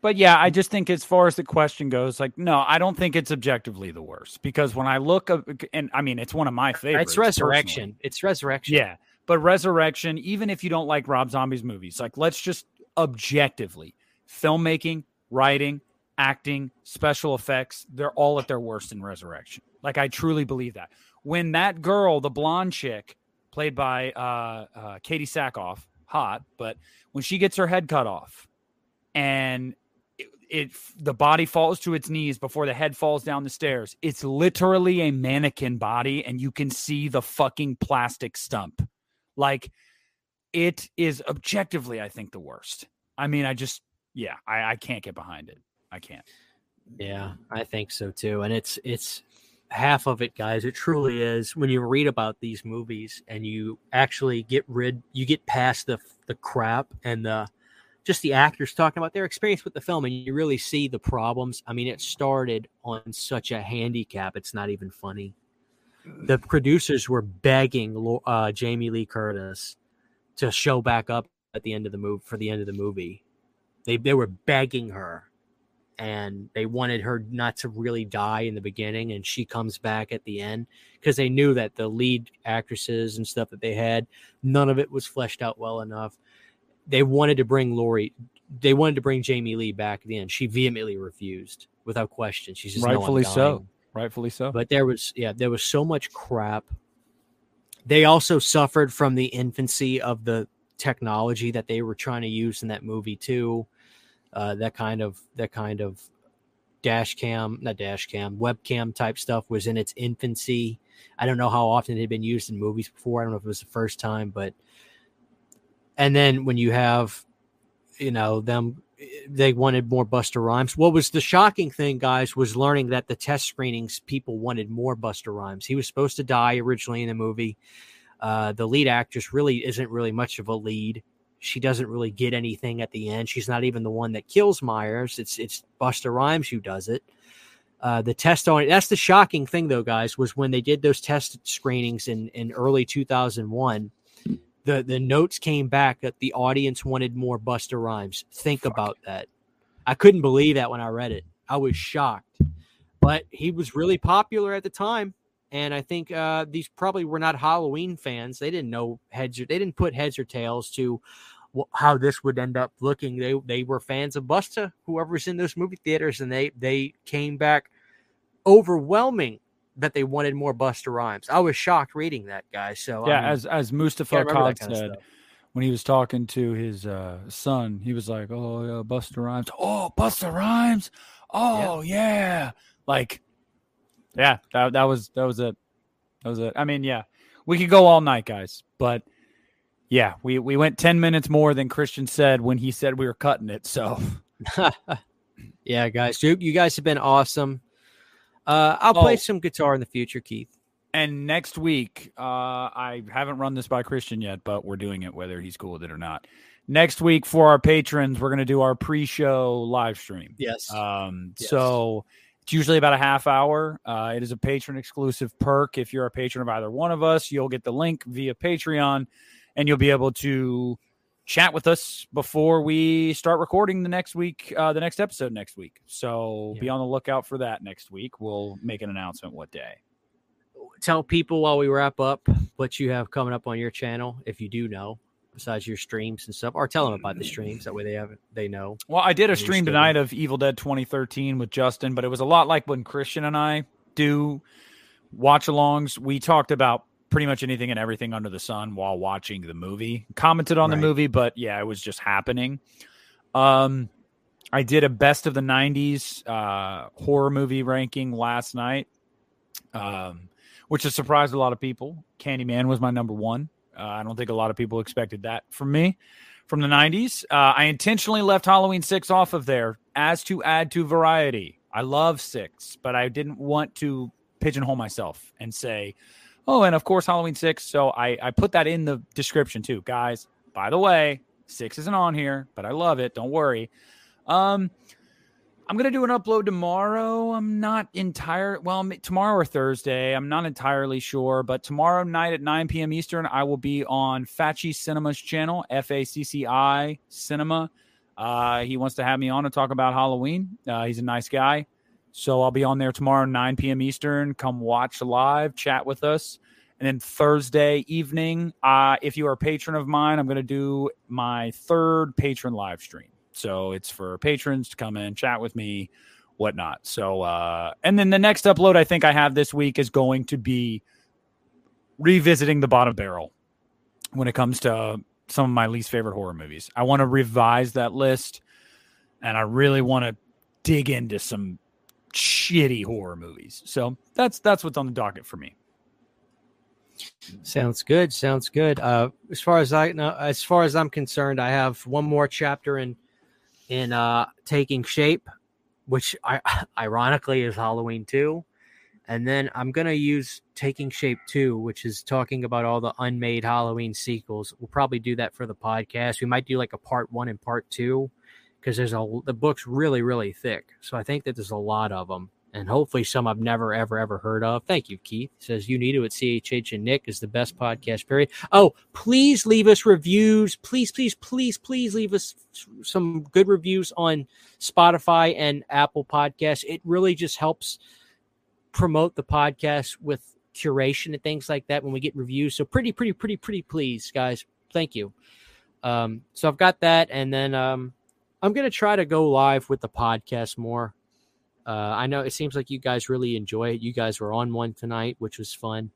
B: but yeah, I just think as far as the question goes, like, no, I don't think it's objectively the worst because when I look and I mean, it's one of my favorites.
A: It's Resurrection. Personally. It's Resurrection.
B: Yeah. But Resurrection, even if you don't like Rob Zombie's movies, like, let's just objectively filmmaking, writing, acting, special effects, they're all at their worst in Resurrection. Like, I truly believe that. When that girl, the blonde chick, played by uh, uh, Katee Sackhoff, hot, but when she gets her head cut off and it the body falls to its knees before the head falls down the stairs. It's literally a mannequin body, and you can see the fucking plastic stump. Like it is objectively, I think, the worst. I mean, I just yeah, I, I can't get behind it. I can't.
A: Yeah, I think so too. And it's it's half of it, guys. It truly is. When you read about these movies and you actually get rid, you get past the the crap and the just the actors talking about their experience with the film, and you really see the problems. I mean, it started on such a handicap; it's not even funny. The producers were begging uh, Jamie Lee Curtis to show back up at the end of the movie for the end of the movie. They they were begging her, and they wanted her not to really die in the beginning, and she comes back at the end because they knew that the lead actresses and stuff that they had, none of it was fleshed out well enough they wanted to bring Laurie, they wanted to bring Jamie Lee back at the end. She vehemently refused without question. She's just
B: rightfully no, so. Rightfully so.
A: But there was yeah, there was so much crap. They also suffered from the infancy of the technology that they were trying to use in that movie too. Uh, that kind of that kind of dash cam, not dash cam, webcam type stuff was in its infancy. I don't know how often it had been used in movies before. I don't know if it was the first time, but and then when you have, you know, them, they wanted more Busta Rhymes. What was the shocking thing, guys, was learning that the test screenings people wanted more Busta Rhymes. He was supposed to die originally in the movie. Uh, the lead actress really isn't really much of a lead. She doesn't really get anything at the end. She's not even the one that kills Myers. It's it's Busta Rhymes who does it. Uh, the test on it. that's the shocking thing though, guys, was when they did those test screenings in in early 2001 the the notes came back that the audience wanted more Busta Rhymes. Think Fuck. about that. I couldn't believe that when I read it. I was shocked. But he was really popular at the time. And I think uh, these probably were not Halloween fans. They didn't know heads or they didn't put heads or tails to how this would end up looking. They they were fans of Busta, whoever's in those movie theaters, and they they came back overwhelming that they wanted more Busta Rhymes. I was shocked reading that guy. So
B: yeah, I mean, as as Mustafa Akkad said when he was talking to his uh, son, he was like, "Oh yeah, Busta Rhymes. Oh, Busta Rhymes. Oh yeah, yeah. like yeah, that that was that was it. That was it. I mean, yeah, we could go all night, guys, but." Yeah, we, we went 10 minutes more than Christian said when he said we were cutting it. So,
A: yeah, guys, you, you guys have been awesome. Uh, I'll oh. play some guitar in the future, Keith.
B: And next week, uh, I haven't run this by Christian yet, but we're doing it whether he's cool with it or not. Next week for our patrons, we're going to do our pre-show live stream.
A: Yes.
B: Um, yes. So it's usually about a half hour. Uh, it is a patron exclusive perk. If you're a patron of either one of us, you'll get the link via Patreon, and you'll be able to chat with us before we start recording the next week, uh, the next episode next week. So yeah. be on the lookout for that next week. We'll make an announcement what day.
A: Tell people while we wrap up what you have coming up on your channel, if you do know, besides your streams and stuff, or tell them about the streams. That way they have they know.
B: Well, I did a stream tonight of Evil Dead 2013 with Justin, but it was a lot like when Christian and I do watch alongs. We talked about pretty much anything and everything under the sun while watching the movie. Commented on right. the movie, but yeah, it was just happening. Um, I did a best of the '90s uh, horror movie ranking last night, um, which has surprised a lot of people. Candyman was my number one. Uh, I don't think a lot of people expected that from me from the '90s. Uh, I intentionally left Halloween Six off of there as to add to variety. I love Six, but I didn't want to pigeonhole myself and say Oh, and of course, Halloween 6. So I, I put that in the description too. Guys, by the way, Six isn't on here, but I love it. Don't worry. Um, I'm gonna do an upload tomorrow. I'm not entire well tomorrow or Thursday. I'm not entirely sure, but tomorrow night at 9 p.m. Eastern, I will be on Facci Cinema's channel, F A C C I Cinema. Uh, he wants to have me on to talk about Halloween. Uh, he's a nice guy, so I'll be on there tomorrow 9 p.m. Eastern. Come watch live, chat with us. And then Thursday evening, uh, if you are a patron of mine, I'm going to do my third patron live stream. So it's for patrons to come in, chat with me, whatnot. So, uh, and then the next upload I think I have this week is going to be revisiting the bottom barrel when it comes to some of my least favorite horror movies. I want to revise that list and I really want to dig into some shitty horror movies. So that's that's what's on the docket for me.
A: Sounds good. Sounds good. Uh, as far as I know, as far as I'm concerned, I have one more chapter in in uh, taking shape, which I, ironically is Halloween 2. And then I'm to use Taking Shape 2, which is talking about all the unmade Halloween sequels. We'll probably do that for the podcast. We might do like a part one and part two because there's a the book's really really thick. So I think that there's a lot of them and hopefully some I've never, ever, ever heard of. Thank you, Keith. says you need it at CHH and Nick is the best podcast, period. Oh, please leave us reviews. Please, please, please, please leave us some good reviews on Spotify and Apple Podcasts. It really just helps promote the podcast with curation and things like that when we get reviews. So pretty, pretty, pretty, pretty please, guys. Thank you. Um, so I've got that, and then um, I'm gonna try to go live with the podcast more. Uh, I know it seems like you guys really enjoy it. You guys were on one tonight, which was fun.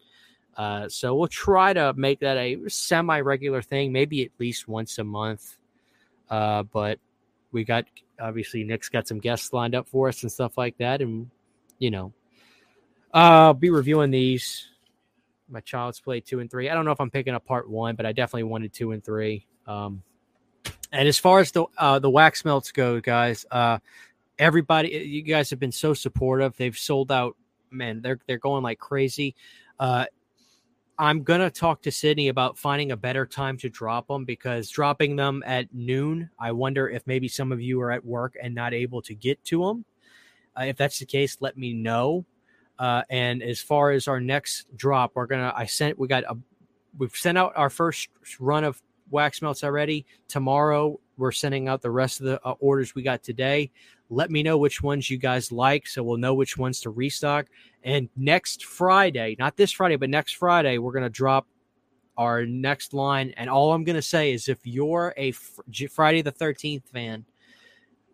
A: Uh, so we'll try to make that a semi regular thing, maybe at least once a month. Uh, but we got obviously Nick's got some guests lined up for us and stuff like that. And, you know, I'll be reviewing these. My child's play two and three. I don't know if I'm picking up part one, but I definitely wanted two and three. Um, and as far as the uh, the wax melts go, guys, uh, everybody, you guys have been so supportive. They've sold out. Man, they're they're going like crazy. Uh, I'm gonna talk to Sydney about finding a better time to drop them because dropping them at noon, I wonder if maybe some of you are at work and not able to get to them. Uh, if that's the case, let me know. Uh, and as far as our next drop, we're gonna. I sent. We got a. We've sent out our first run of wax melts already. Tomorrow, we're sending out the rest of the uh, orders we got today. Let me know which ones you guys like so we'll know which ones to restock. And next Friday, not this Friday, but next Friday, we're going to drop our next line. And all I'm going to say is if you're a Friday the 13th fan,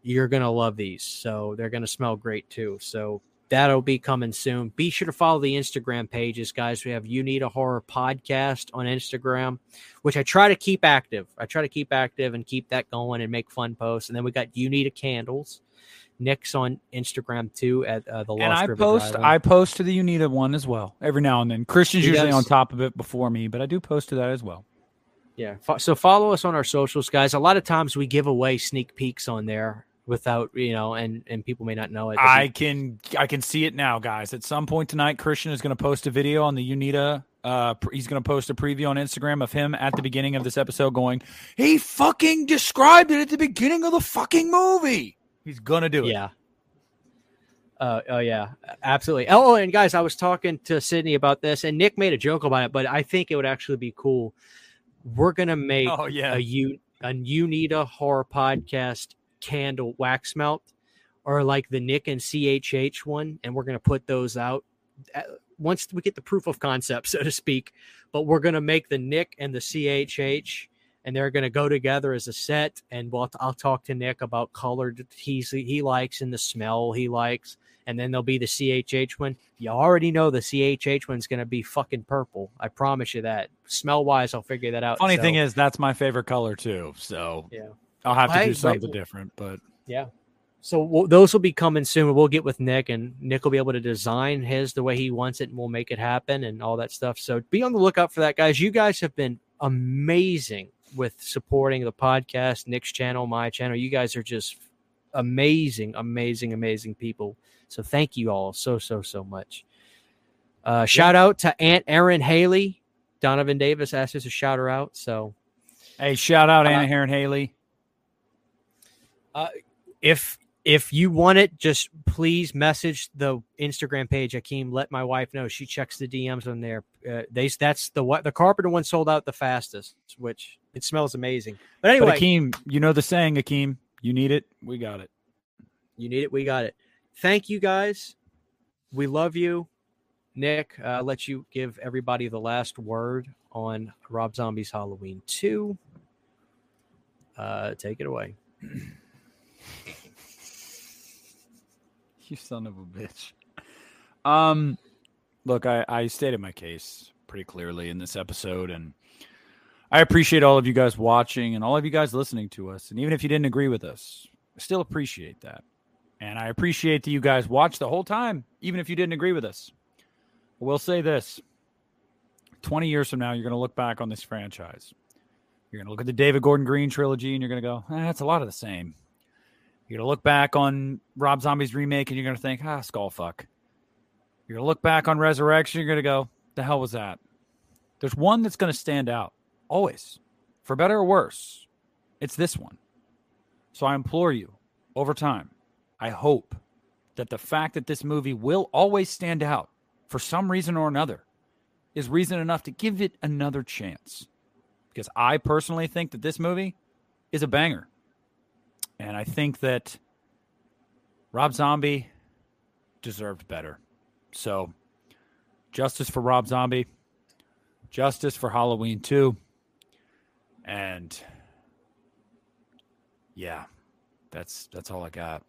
A: you're going to love these. So they're going to smell great too. So that'll be coming soon. Be sure to follow the Instagram pages, guys. We have You Need a Horror podcast on Instagram, which I try to keep active. I try to keep active and keep that going and make fun posts. And then we got You Need a Candles. Nick's on Instagram too at uh, the Lost
B: and I
A: River
B: post. I post to the Unita one as well every now and then. Christian's
A: He
B: usually
A: does.
B: on top of it before me, but I do post to that as well.
A: Yeah. So follow us on our socials, guys. A lot of times we give away sneak peeks on there without, you know, and and people may not know it. we-
B: I can I can see it now, guys. At some point tonight, Christian is going to post a video on the Unita. Uh, he's going to post a preview on Instagram of him at the beginning of this episode, going, "He fucking described it at the beginning of the fucking movie." He's gonna do it.
A: Yeah. Uh, oh yeah, absolutely. Oh, and guys, I was talking to Sydney about this, and Nick made a joke about it, but I think it would actually be cool. We're gonna make
B: Oh yeah.
A: a you a you need a horror podcast candle wax melt, or like the Nick and CHH one, and we're gonna put those out uh, once we get the proof of concept, so to speak. But we're gonna make the Nick and the CHH and they're going to go together as a set. And we'll, I'll talk to Nick about color he's, he likes and the smell he likes. And then there'll be the CHH one. You already know the CHH one's going to be fucking purple. I promise you that. Smell wise, I'll figure that out.
B: Funny
A: So,
B: thing is, that's my favorite color too. So
A: yeah.
B: I'll have to
A: I-
B: do something
A: well-
B: different. But
A: Yeah. So we'll, those will be coming soon. We'll get with Nick, and Nick will be able to design his the way he wants it, and we'll make it happen and all that stuff. So be on the lookout for that, guys. You guys have been amazing with supporting the podcast, Nick's channel, my channel. You guys are just amazing, amazing, amazing people. So thank you all so so so much. Uh, shout out to Aunt Erin Haley. Donovan Davis asked us to shout her out. So
B: Hey, shout out Aunt Heron Haley.
A: Uh, if if you want it, just please message the Instagram page, Akeem. Let my wife know. She checks the DMs on there. Uh, they that's the what the carpenter one sold out the fastest, which it smells amazing. But anyway,
B: but Akeem, you know the saying, Akeem, you need it, we got it.
A: You need it, we got it. Thank you guys. We love you. Nick, uh, I'll let you give everybody the last word on Rob Zombie's Halloween 2. Uh, take it away.
B: you son of a bitch. Um, look, I, I stated my case pretty clearly in this episode, and I appreciate all of you guys watching and all of you guys listening to us. And even if you didn't agree with us, I still appreciate that. And I appreciate that you guys watched the whole time, even if you didn't agree with us. We'll say this 20 years from now, you're going to look back on this franchise. You're going to look at the David Gordon Green trilogy and you're going to go, eh, that's a lot of the same. You're going to look back on Rob Zombie's remake and you're going to think, ah, skull fuck. You're going to look back on Resurrection. You're going to go, the hell was that? There's one that's going to stand out always, for better or worse. It's this one. So I implore you, over time, I hope that the fact that this movie will always stand out for some reason or another is reason enough to give it another chance. Because I personally think that this movie is a banger. And I think that Rob Zombie deserved better. So, justice for Rob Zombie, justice for Halloween 2. And yeah, that's that's all I got.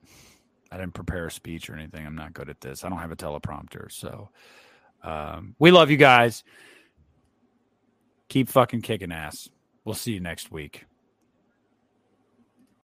B: I didn't prepare a speech or anything. I'm not good at this. I don't have a teleprompter. So, um, we love you guys. Keep fucking kicking ass. We'll see you next week.